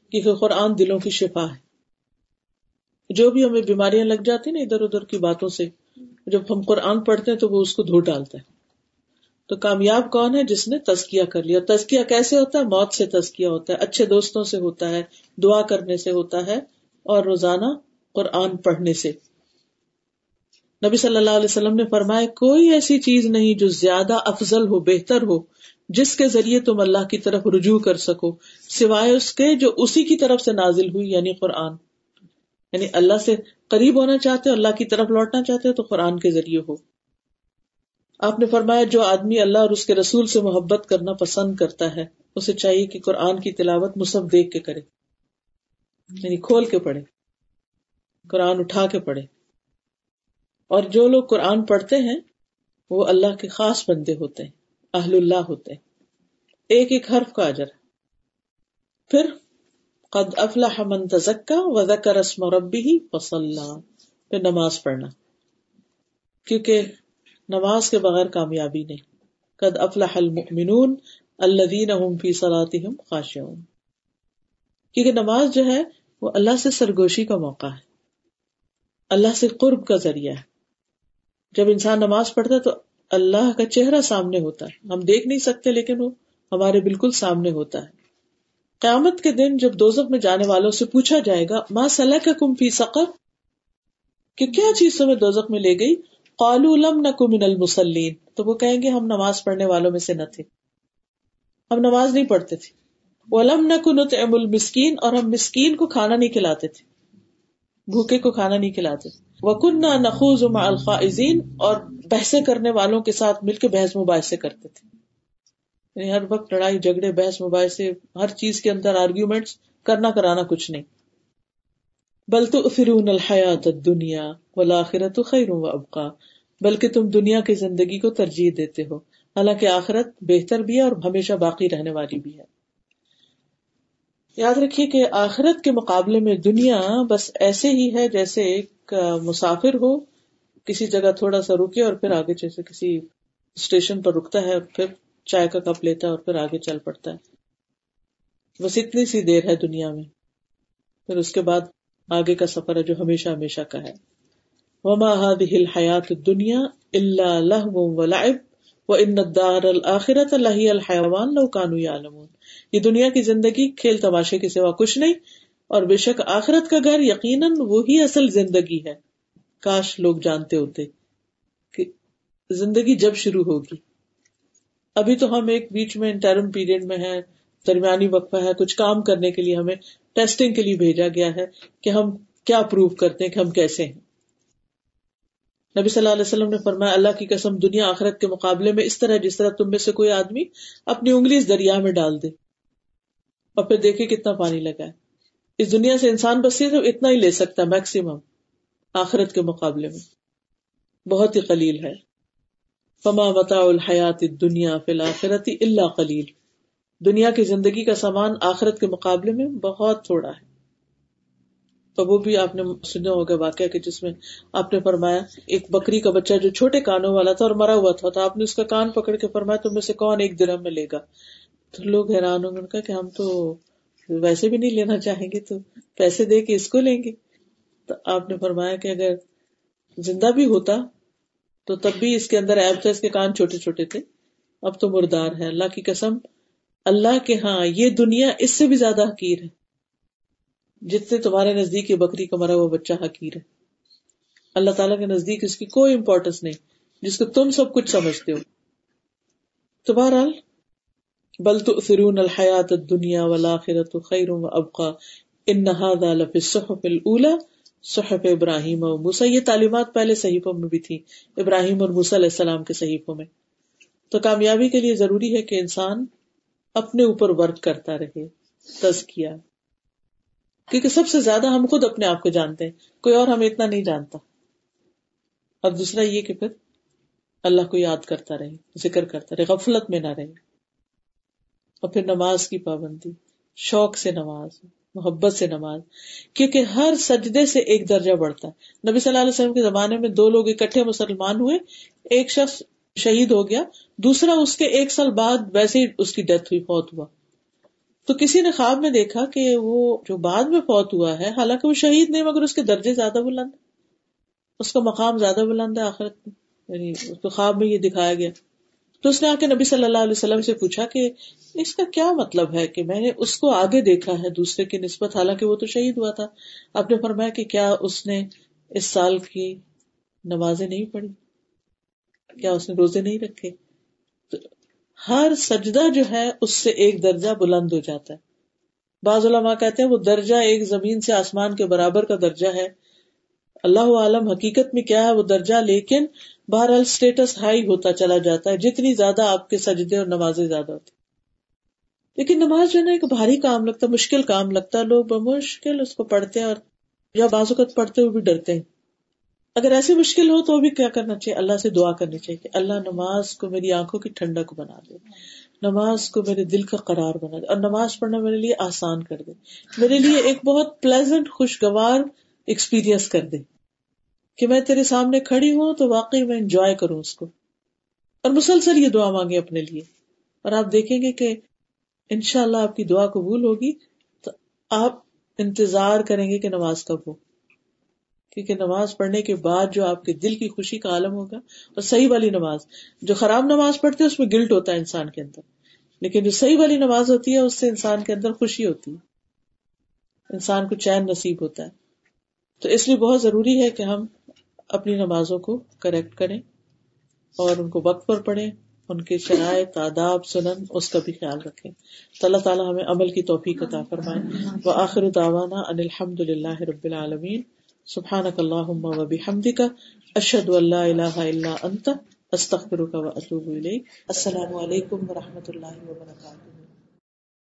کیونکہ قرآن دلوں کی شفا ہے۔ جو بھی ہمیں بیماریاں لگ جاتی نا ادھر ادھر کی باتوں سے، جب ہم قرآن پڑھتے ہیں تو وہ اس کو دھو ڈالتا ہے۔ تو کامیاب کون ہے جس نے تزکیہ کر لیا؟ تزکیہ کیسے ہوتا ہے؟ موت سے تزکیہ ہوتا ہے، اچھے دوستوں سے ہوتا ہے، دعا کرنے سے ہوتا ہے، اور روزانہ قرآن پڑھنے سے۔ نبی صلی اللہ علیہ وسلم نے فرمایا، کوئی ایسی چیز نہیں جو زیادہ افضل ہو، بہتر ہو، جس کے ذریعے تم اللہ کی طرف رجوع کر سکو، سوائے اس کے جو اسی کی طرف سے نازل ہوئی یعنی قرآن۔ یعنی اللہ سے قریب ہونا چاہتے ہو، اللہ کی طرف لوٹنا چاہتے ہو، تو قرآن کے ذریعے ہو۔ آپ نے فرمایا جو آدمی اللہ اور اس کے رسول سے محبت کرنا پسند کرتا ہے، اسے چاہیے کہ قرآن کی تلاوت مصحف دیکھ کے کرے یعنی کھول کے پڑھے، قرآن اٹھا کے پڑھے۔ اور جو لوگ قرآن پڑھتے ہیں، وہ اللہ کے خاص بندے ہوتے ہیں، اہل اللہ ہوتے ہیں۔ ایک ایک حرف کا اجر۔ پھر، قد افلح من تزکا وذکر اسم ربی وصلہ پھر نماز پڑھنا۔ کیونکہ نماز کے بغیر کامیابی نہیں۔ قد افلح المؤمنون الذین هم فی صلاتهم خاشعون۔ کیونکہ نماز جو ہے، وہ اللہ سے سرگوشی کا موقع ہے۔ اللہ سے قرب کا ذریعہ ہے۔ جب انسان نماز پڑھتا ہے تو اللہ کا چہرہ سامنے ہوتا ہے۔ ہم دیکھ نہیں سکتے، لیکن وہ ہمارے بالکل سامنے ہوتا ہے۔ قیامت کے دن جب دوزخ میں جانے والوں سے پوچھا جائے گا ماں صلاح کا کم فی سقر؟ کہ کیا چیز تمہیں دوزخ میں لے گئی؟ قالو لم نکو من المسلین تو وہ کہیں گے ہم نماز پڑھنے والوں میں سے نہ تھے۔ ہم نماز نہیں پڑھتے تھے۔ وہ نکو نطعم المسکین اور ہم مسکین کو کھانا نہیں کھلاتے تھے۔ بھوکے کو کھانا نہیں کھلاتے وکن نہ نخوز الخائزین اور بحث کرنے والوں کے ساتھ مل کے بحث مباحثے کرتے تھے۔ یعنی ہر وقت لڑائی جھگڑے، بحث مباحثے، ہر چیز کے اندر آرگیومنٹس کرنا کرانا کچھ نہیں۔ بل تو فرون الحیات دنیا والآخرت خیر و ابقا، بلکہ تم دنیا کی زندگی کو ترجیح دیتے ہو۔ حالانکہ آخرت بہتر بھی ہے اور ہمیشہ باقی رہنے والی بھی ہے۔ یاد رکھیے کہ آخرت کے مقابلے میں دنیا بس ایسے ہی ہے جیسے ایک مسافر ہو، کسی جگہ تھوڑا سا رکے اور پھر آگے جیسے کسی اسٹیشن پر رکتا ہے، پھر چائے کا کپ لیتا ہے اور پھر آگے چل پڑتا ہے۔ بس اتنی سی دیر ہے دنیا میں۔ پھر اس کے بعد آگے کا سفر ہے جو ہمیشہ ہمیشہ کا ہے۔ وما هذه الحیات دنیا اللہ لہو ولعب وان الدار الاخرت اللہ الحیوان لو كانوا يعلمون۔ یہ دنیا کی زندگی کھیل تماشے کے سوا کچھ نہیں اور بے شک آخرت کا گھر یقیناً وہی اصل زندگی ہے۔ کاش لوگ جانتے ہوتے کہ زندگی جب شروع ہوگی۔ ابھی تو ہم ایک بیچ میں انٹرم پیریڈ میں ہے درمیانی وقفہ ہے، کچھ کام کرنے کے لیے ہمیں ٹیسٹنگ کے لیے بھیجا گیا ہے کہ ہم کیا پروو کرتے ہیں کہ ہم کیسے ہیں۔ نبی صلی اللہ علیہ وسلم نے فرمایا، اللہ کی قسم دنیا آخرت کے مقابلے میں اس طرح جس طرح تم میں سے کوئی آدمی اپنی انگلی اس دریا میں ڈال دے اور پھر دیکھے کتنا پانی لگا ہے۔ اس دنیا سے انسان بس تو اتنا ہی لے سکتا ہے میکسیمم آخرت کے مقابلے میں۔ بہت ہی قلیل ہے۔ فما متا الحیات دنیا فی الآخرتی اللہ قلیل دنیا کی زندگی کا سامان آخرت کے مقابلے میں بہت تھوڑا ہے۔ تو وہ بھی آپ نے سنا ہوگا واقعہ کہ جس میں آپ نے فرمایا، ایک بکری کا بچہ جو چھوٹے کانوں والا تھا اور مرا ہوا تھا، تو آپ نے اس کا کان پکڑ کے فرمایا، تم میں سے کون ایک درم میں لے گا؟ تو لوگ حیران ہوں گے کہ ہم تو ویسے بھی نہیں لینا چاہیں گے، تو پیسے دے کے اس کو لیں گے۔ تو آپ نے فرمایا کہ اگر زندہ بھی ہوتا، تو تب بھی اس کے اندر ایب تھا، اس کے کان چھوٹے چھوٹے تھے۔ اب تو مردار ہے۔ اللہ کی قسم اللہ کے ہاں یہ دنیا اس سے بھی زیادہ حقیر ہے۔ جتنے تمہارے نزدیک یہ بکری کا مرا ہوا بچہ حقیر ہے۔ اللہ تعالیٰ کے نزدیک اس کی کوئی امپورٹینس نہیں، جس کو تم سب کچھ سمجھتے ہو۔ تو بہرحال، بل فرون الحیات دنیا والا خیر و ابقا۔ ان صحف الا صحف ابراہیم و موسا یہ تعلیمات پہلے صحیفوں میں بھی تھی ابراہیم اور موسیٰ علیہ السلام کے صحیفوں میں۔ تو کامیابی کے لیے ضروری ہے کہ انسان اپنے اوپر ورک کرتا رہے تزکیہ کیونکہ سب سے زیادہ ہم خود اپنے آپ کو جانتے ہیں، کوئی اور ہمیں اتنا نہیں جانتا۔ اور دوسرا یہ کہ پھر اللہ کو یاد کرتا رہے، ذکر کرتا رہے، غفلت میں نہ رہے۔ اور پھر نماز کی پابندی، شوق سے نماز، محبت سے نماز۔ کیونکہ ہر سجدے سے ایک درجہ بڑھتا ہے۔ نبی صلی اللہ علیہ وسلم کے زمانے میں دو لوگ اکٹھے مسلمان ہوئے، ایک شخص شہید ہو گیا، دوسرا اس کے ایک سال بعد ویسے ہی اس کی ڈیتھ ہوئی، فوت ہوا۔ تو کسی نے خواب میں دیکھا کہ وہ جو بعد میں فوت ہوا ہے، حالانکہ وہ شہید نہیں، مگر اس کے درجے زیادہ بلند اس کا مقام زیادہ بلند ہے آخرت میں یعنی اس کو خواب میں یہ دکھایا گیا۔ تو اس نے آ کے نبی صلی اللہ علیہ وسلم سے پوچھا کہ اس کا کیا مطلب ہے کہ میں نے اس کو آگے دیکھا ہے دوسرے کی نسبت، حالانکہ وہ تو شہید ہوا تھا۔ آپ نے فرمایا کہ کیا اس نے اس سال کی نمازیں نہیں پڑھی؟ کیا اس نے روزے نہیں رکھے ہر سجدہ جو ہے اس سے ایک درجہ بلند ہو جاتا ہے۔ بعض علماء کہتے ہیں وہ درجہ ایک زمین سے آسمان کے برابر کا درجہ ہے۔ اللہ عالم حقیقت میں کیا ہے؟ وہ درجہ، لیکن بہرحال اسٹیٹس ہائی ہوتا چلا جاتا ہے۔ جتنی زیادہ آپ کے سجدے اور نمازیں زیادہ ہوتی لیکن نماز جو ہے نا، ایک بھاری کام لگتا ہے، مشکل کام لگتا ہے۔ لوگ بمشکل اس کو پڑھتے ہیں اور یا بازوقت پڑھتے ہوئے بھی ڈرتے ہیں۔ اگر ایسی مشکل ہو تو بھی کیا کرنا چاہیے؟ اللہ سے دعا کرنی چاہیے کہ اللہ نماز کو میری آنکھوں کی ٹھنڈک بنا دے، نماز کو میرے دل کا قرار بنا دے، اور نماز پڑھنا میرے لیے آسان کر دے، میرے لیے ایک بہت پلیزنٹ خوشگوار ایکسپیرئنس کر دے کہ میں تیرے سامنے کھڑی ہوں تو واقعی میں انجوائے کروں اس کو۔ اور مسلسل یہ دعا مانگے اپنے لیے۔ اور آپ دیکھیں گے کہ ان شاء اللہ آپ کی دعا قبول ہوگی تو آپ انتظار کریں گے کہ نماز کب ہو۔ کیونکہ نماز پڑھنے کے بعد جو آپ کے دل کی خوشی کا عالم ہوگا اور صحیح والی نماز، جو خراب نماز پڑھتے اس میں گلٹ ہوتا ہے انسان کے اندر۔ لیکن جو صحیح والی نماز ہوتی ہے، اس سے انسان کے اندر خوشی ہوتی ہے۔ انسان کو چین نصیب ہوتا ہے۔ تو اس لیے بہت ضروری ہے کہ ہم اپنی نمازوں کو کریکٹ کریں اور ان کو وقت پر پڑھیں، ان کے شرائط، آداب، سنن، اس کا بھی خیال رکھیں۔ تو اللہ تعالیٰ ہمیں عمل کی توفیق عطا فرمائے۔ وہ آخر داوانا ان الحمد للہ رب العالمین۔ سبحانک اللہم و بحمدک، اشہد ان لا الہ الا انت، استغفرک و اتوب الیک۔ السلام علیکم و رحمۃ اللہ وبرکاتہ۔